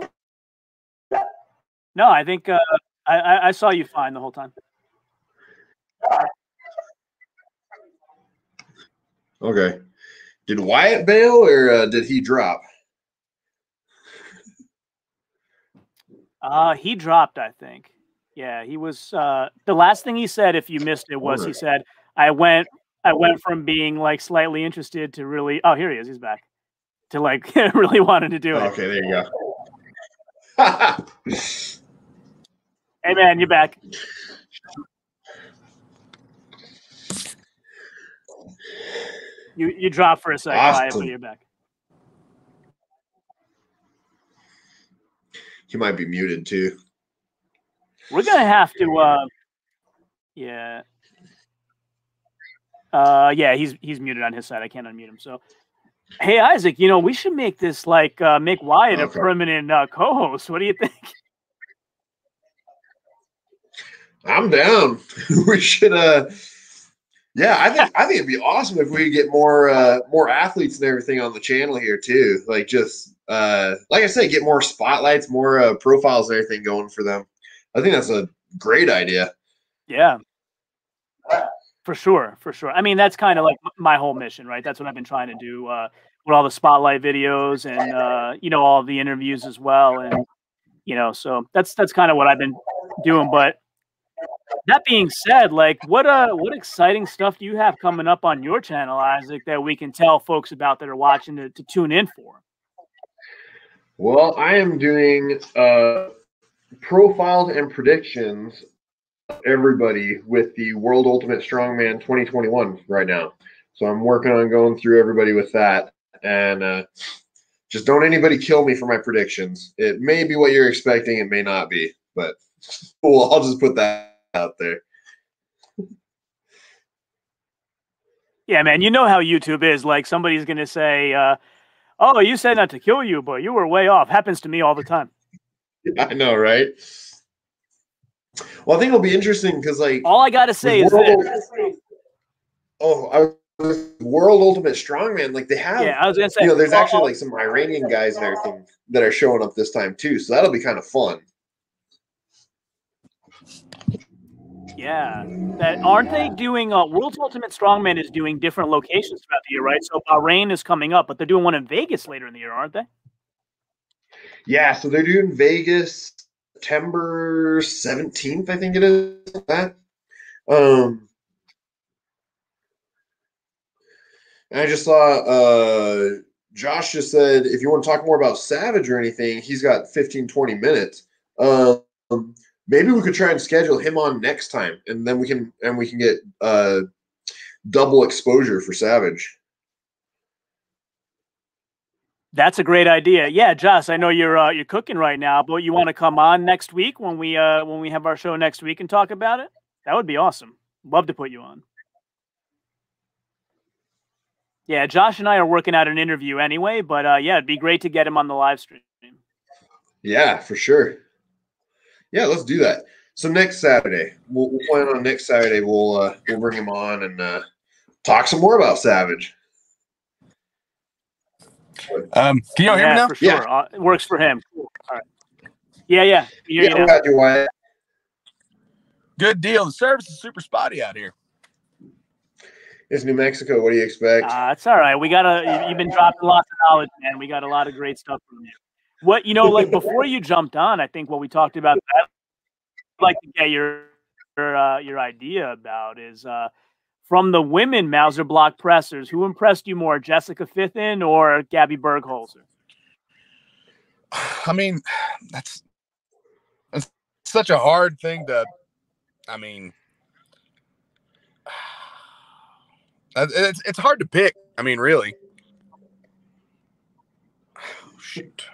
No, I think uh, I, I I saw you fine the whole time. Okay. Did Wyatt bail or uh, did he drop? Uh, he dropped, I think. Yeah, he was. Uh, the last thing he said, if you missed it, was he said, "I went, I went from being like slightly interested to really." Oh, here he is. He's back. To like *laughs* really wanted to do it. Okay, there you go. *laughs* Hey, man, you're back. *laughs* You you dropped for a second, Awesome. you're back. he might be muted too. We're gonna have to. Uh, yeah. Uh, yeah, he's he's muted on his side. I can't unmute him. So, hey, Isaac, you know we should make this like uh, make Wyatt a permanent uh, co-host. What do you think? *laughs* I'm down. *laughs* we should uh yeah, I think I think it'd be awesome if we could get more uh more athletes and everything on the channel here too. Like just uh like I say, get more spotlights, more uh, profiles and everything going for them. I think that's a great idea. Yeah. For sure, for sure. I mean, that's kind of like my whole mission, right? That's what I've been trying to do uh, with all the spotlight videos and uh, you know all the interviews as well, and you know, so that's that's kind of what I've been doing. But that being said, like, what uh, what exciting stuff do you have coming up on your channel, Isaac, that we can tell folks about that are watching to, to tune in for? Well, I am doing uh profiles and predictions of everybody with the World Ultimate Strongman 2021 right now. So I'm working on going through everybody with that and uh just don't anybody kill me for my predictions. It may be what you're expecting, it may not be, but *laughs* well, I'll just put that out there. Yeah, man, you know how YouTube is. Like, somebody's gonna say, uh, "Oh, you said not to kill you, but you were way off." Happens to me all the time. I know, right? Well, I think it'll be interesting because like All I gotta say is World, oh, I, World Ultimate Strongman, like they have Yeah, I was gonna say. you know, there's actually like some Iranian guys and everything that are showing up this time too. So that'll be kind of fun. Yeah, that aren't they doing? Uh, World's Ultimate Strongman is doing different locations throughout the year, right? So Bahrain is coming up, but they're doing one in Vegas later in the year, aren't they? Yeah, so they're doing Vegas September 17th, I think it is. That. Um and I just saw uh Josh just said if you want to talk more about Savage or anything, he's got 15, 20 minutes. Um maybe we could try and schedule him on next time and then we can and we can get uh double exposure for Savage. That's a great idea. Yeah, Josh, I know you're uh, you're cooking right now, but you want to come on next week when we uh, when we have our show next week and talk about it? That would be awesome. Love to put you on. Yeah, Josh and I are working out an interview anyway, but uh, yeah, it'd be great to get him on the live stream. Yeah, for sure. Yeah, let's do that. So next Saturday, we'll, we'll plan on next Saturday. We'll uh, we'll bring him on and uh, talk some more about Savage. Um, can y'all hear me now? for sure. Yeah. Uh, it works for him. Cool. All right. Yeah, yeah. You- Yeah, you we know. you, Wyatt. Good deal. The service is super spotty out here. It's New Mexico. What do you expect? Uh, it's all right. We got a. You've been dropping lots of knowledge, man. We got a lot of great stuff from you. What you know, like *laughs* before you jumped on, I think what we talked about, I'd like to get your your, uh, your idea about is uh, from the women Mouser block pressers, who impressed you more, Jessica Fithen or Gabby Bergholzer? I mean, that's, that's such a hard thing to. I mean, it's it's hard to pick. I mean, really. Oh, shoot.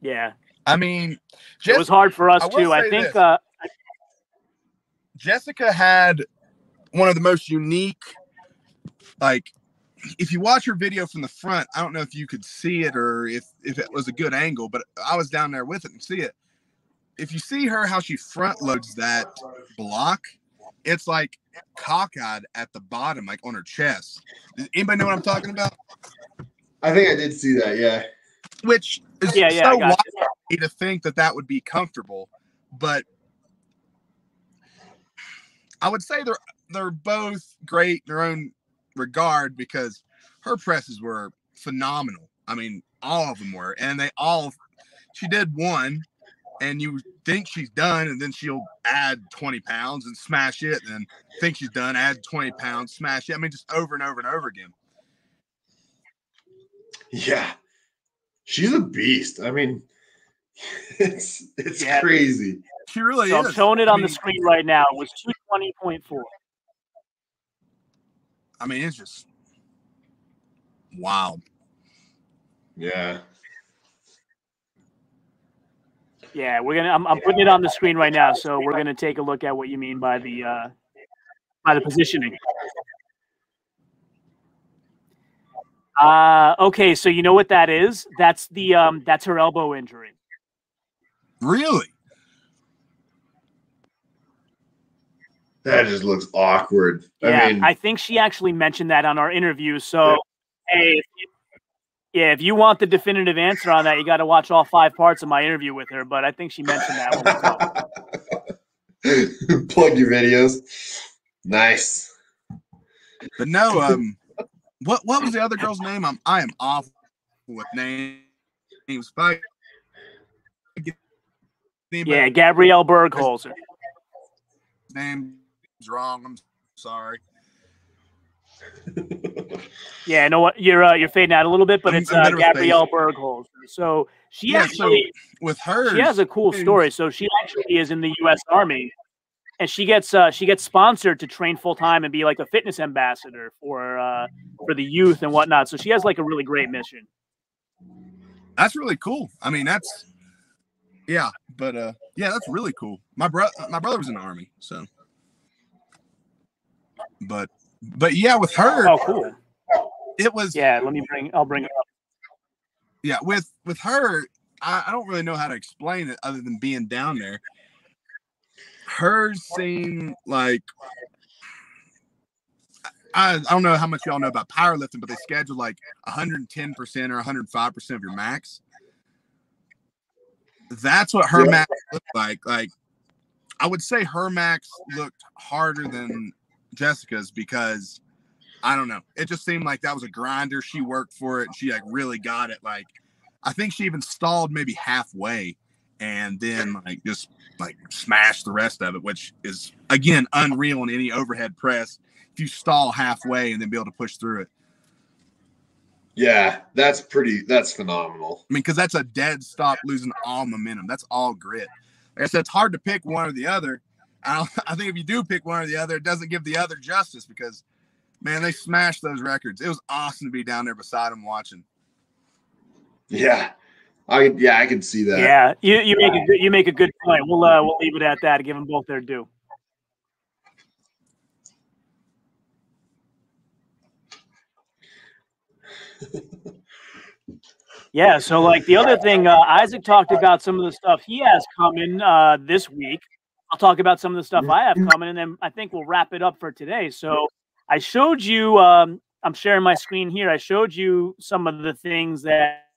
Yeah. I mean, Jess- it was hard for us I too. I think uh, Jessica had one of the most unique, like, if you watch her video from the front, I don't know if you could see it or if if it was a good angle, but I was down there with it and see it. If you see her how she front loads that block, it's like cockeyed at the bottom, like on her chest. Does anybody know what I'm talking about? I think I did see that. Yeah. Which is yeah, yeah, so wild to think that that would be comfortable, but I would say they're they're both great in their own regard because her presses were phenomenal. I mean, all of them were, and they all. She did one, and you think she's done, and then she'll add 20 pounds and smash it, and think she's done, add 20 pounds, smash it. I mean, just over and over and over again. Yeah, she's a beast. I mean, *laughs* it's it's yeah. crazy. She really so is. I'm showing it on I mean, the screen right now. It was 220.4. I mean, it's just wow. Yeah. Yeah, we're gonna. I'm, I'm putting it on the screen right now, so we're gonna take a look at what you mean by the uh, by the positioning. Uh, okay, so you know what that is? That's the um, that's her elbow injury. Really? That just looks awkward. Yeah, I mean, I think she actually mentioned that on our interview. So, hey, yeah, if you want the definitive answer on that, you got to watch all five parts of my interview with her. But I think she mentioned that. *laughs* Plug your videos. Nice. But no, um, what what was the other girl's name? I'm I am awful with names. Yeah, Gabrielle Bergholzer. Name's wrong. I'm sorry. yeah, know what you're uh, you're fading out a little bit, but I'm, it's uh, Gabrielle Bergholzer. So she yeah, actually so with her she has a cool story. So she actually is in the U.S. Army, and she gets uh, she gets sponsored to train full time and be like a fitness ambassador for uh, for the youth and whatnot. So she has like a really great mission. That's really cool. I mean, that's yeah, but uh, yeah, that's really cool. My brother, my brother was in the army, so. But, but yeah, with her. Oh, cool. It was. Yeah, let me bring. I'll bring it up. Yeah, with with her, I, I don't really know how to explain it other than being down there. Hers seemed like I, I don't know how much y'all know about powerlifting, but they schedule like 110% or 105% of your max. That's what her max looked like. Like, I would say her max looked harder than Jessica's because I don't know. It just seemed like that was a grinder. She worked for it. She like really got it. Like, I think she even stalled maybe halfway and then like just like smash the rest of it, which is again unreal in any overhead press. If you stall halfway and then be able to push through it. Yeah, that's pretty. That's phenomenal. I mean, because that's a dead stop, losing all momentum. That's all grit. Like I said, it's hard to pick one or the other. I, *laughs* I think if you do pick one or the other, it doesn't give the other justice because, man, they smashed those records. It was awesome to be down there beside them watching. Yeah, I yeah, I can see that. Yeah, you, you make a good, you make a good point. We'll uh, we'll leave it at that. Give them both their due. yeah, so like the other thing, uh, Isaac talked about some of the stuff he has coming uh, this week. I'll talk about some of the stuff I have coming, and then I think we'll wrap it up for today. So I showed you. Um, I'm sharing my screen here. I showed you some of the things that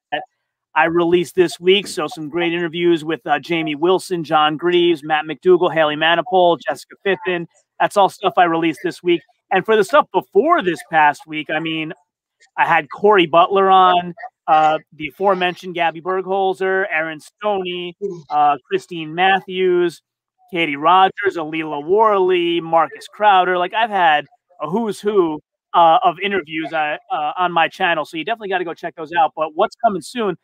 I released this week. So some great interviews with uh, Jamie Wilson, John Greaves, Matt McDougall, Haley Manipole, Jessica Fithen. That's all stuff I released this week. And for the stuff before this past week, I mean, I had Corey Butler on, uh, the aforementioned Gabby Bergholzer, Aaron Stoney, uh, Christine Matthews, Katie Rogers, Alila Worley, Marcus Crowder. Like I've had a who's who uh, of interviews uh, uh, on my channel, so you definitely got to go check those out. But what's coming soon?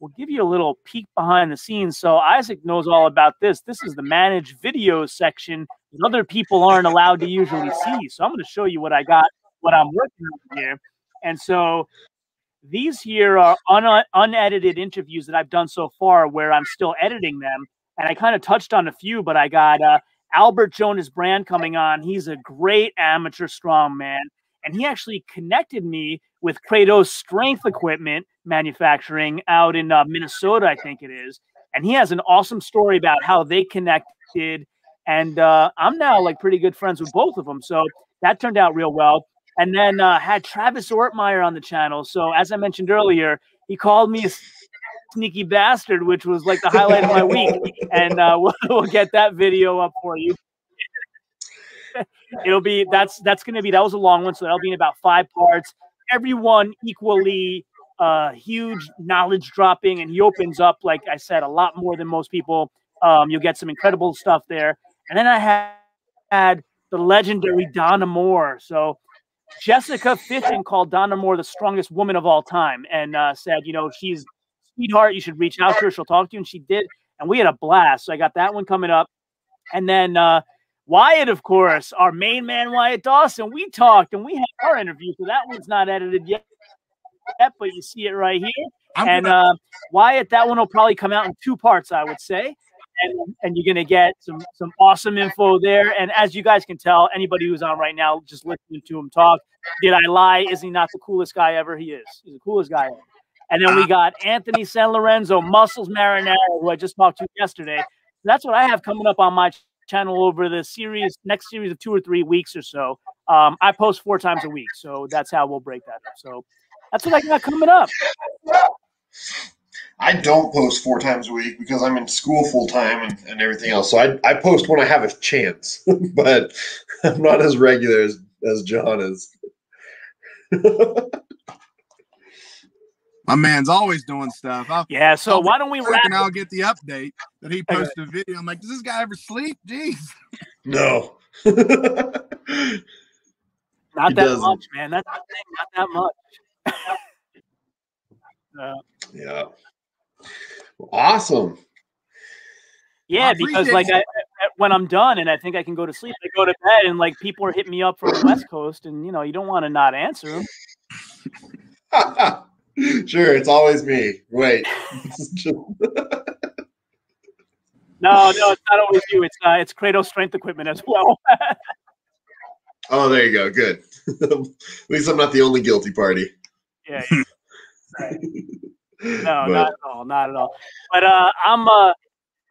We'll give you a little peek behind the scenes. So Isaac knows all about this. This is the managed videos section that other people aren't allowed to usually see. So I'm going to show you what I got, what I'm working on here. And so these here are un- unedited interviews that I've done so far where I'm still editing them. And I kind of touched on a few, but I got uh, Albert Jonas Brand coming on. He's a great amateur strongman. And he actually connected me with Kratos Strength Equipment Manufacturing out in uh, Minnesota, I think it is. And he has an awesome story about how they connected. And uh, I'm now like pretty good friends with both of them. So that turned out real well and then uh, had Travis Ortmayer on the channel. So as I mentioned earlier, he called me a sneaky bastard, which was like the highlight of my week. *laughs* And uh, we'll, we'll get that video up for you. *laughs* It'll be that's that's going to be that was a long one, so that'll be in about five parts. Everyone equally uh, huge knowledge dropping, and he opens up, like I said, a lot more than most people. Um, you'll get some incredible stuff there. And then I had, had the legendary Donna Moore. So Jessica Fitton called Donna Moore the strongest woman of all time and uh, said, you know, she's sweetheart. You should reach out to her. She'll talk to you. And she did. And we had a blast. So I got that one coming up. And then uh, Wyatt, of course, our main man, Wyatt Dawson. We talked and we had our interview. So that one's not edited yet, but you see it right here. I'm and uh, Wyatt, that one will probably come out in two parts, I would say and, and you're gonna get some some awesome info there. And as you guys can tell, anybody who's on right now, just listening to him talk, did I lie? Is he not the coolest guy ever? He is. He's the coolest guy ever. And then we got Anthony San Lorenzo, Muscles Marinara, who I just talked to yesterday. That's what I have coming up on my channel over the series, next series of two or three weeks or so. Um, I post four times a week, so that's how we'll break that up. So that's what I got coming up. I don't post four times a week because I'm in school full time and, and everything else. So I, I post when I have a chance, *laughs* but I'm not as regular as, as John is. My man's always doing stuff. I'll, yeah, so I'll why don't we wrap? And I'll get the update that he posted a video. I'm like, does this guy ever sleep? Jeez. No. not *laughs* he that doesn't. much, man. That's not that much. Uh, yeah. Awesome. Yeah, because like I, when I'm done and I think I can go to sleep, I go to bed and like people are hitting me up from the West Coast, and you know you don't want to not answer them. *laughs* sure, it's always me. Wait. *laughs* no, no, it's not always you. It's uh, it's Kratos Strength Equipment as well. *laughs* oh, there you go. Good. At least I'm not the only guilty party. Yeah. Right. *laughs* No, but, not at all, not at all. But uh, I'm uh,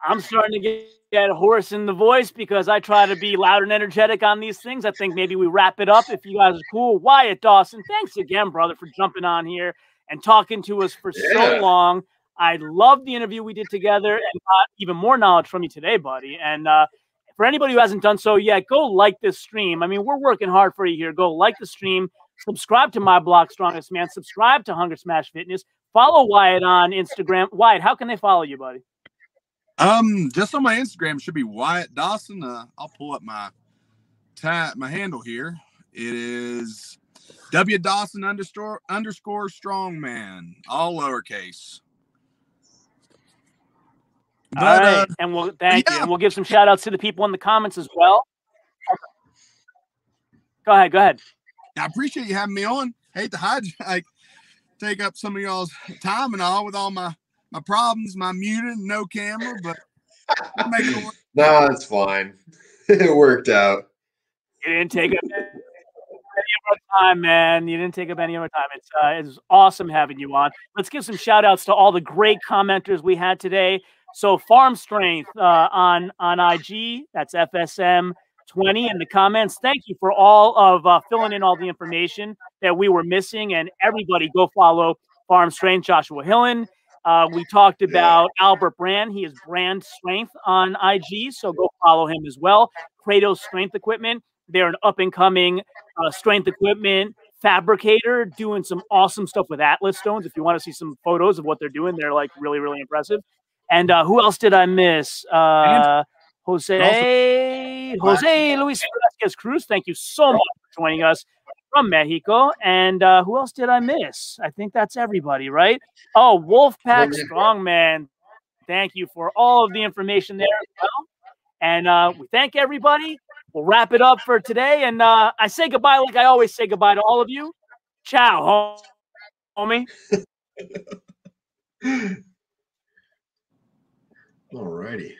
I'm starting to get, get hoarse in the voice because I try to be loud and energetic on these things. I think maybe we wrap it up if you guys are cool. Wyatt Dawson, thanks again, brother, for jumping on here and talking to us for yeah. so long. I love the interview we did together and got even more knowledge from you today, buddy. And uh, for anybody who hasn't done so yet, go like this stream. I mean, we're working hard for you here. Go like the stream, subscribe to My Block's Strongest Man, subscribe to Hunger Smash Fitness, Follow Wyatt on Instagram. Wyatt, how can they follow you, buddy? Um, just on my Instagram should be Wyatt Dawson. Uh, I'll pull up my tag, my handle here. It is W Dawson underscore underscore strongman, all lowercase. But, all right, uh, and we'll thank yeah. you, and we'll give some shout outs to the people in the comments as well. Go ahead, go ahead. I appreciate you having me on. Hate to hide *laughs* like take up some of y'all's time and all with all my my problems, my muting, no camera, but make it work. *laughs* No, it's fine. *laughs* it worked out. You didn't take up any of our time, man. You didn't take up any of our time. It's uh, it's awesome having you on. Let's give some shout outs to all the great commenters we had today. So Farm Strength uh, on on IG, that's FSM 20 in the comments. Thank you for all of uh, filling in all the information that we were missing. And everybody go follow Farm Strength Joshua Hillen. Uh, we talked about Albert Brand. He is Brand Strength on IG, so go follow him as well. Kratos Strength Equipment. They're an up and coming uh, strength equipment fabricator doing some awesome stuff with Atlas stones. If you want to see some photos of what they're doing, they're like really, really impressive. And uh, who else did I miss? Uh, Jose Jose Luis Velasquez Cruz. Thank you so much for joining us from Mexico. And uh, who else did I miss? I think that's everybody, right? Oh, Wolfpack Strongman. Thank you for all of the information there as well. And uh, we thank everybody. We'll wrap it up for today. And uh, I say goodbye like I always say goodbye to all of you. Ciao, homie. *laughs* All righty.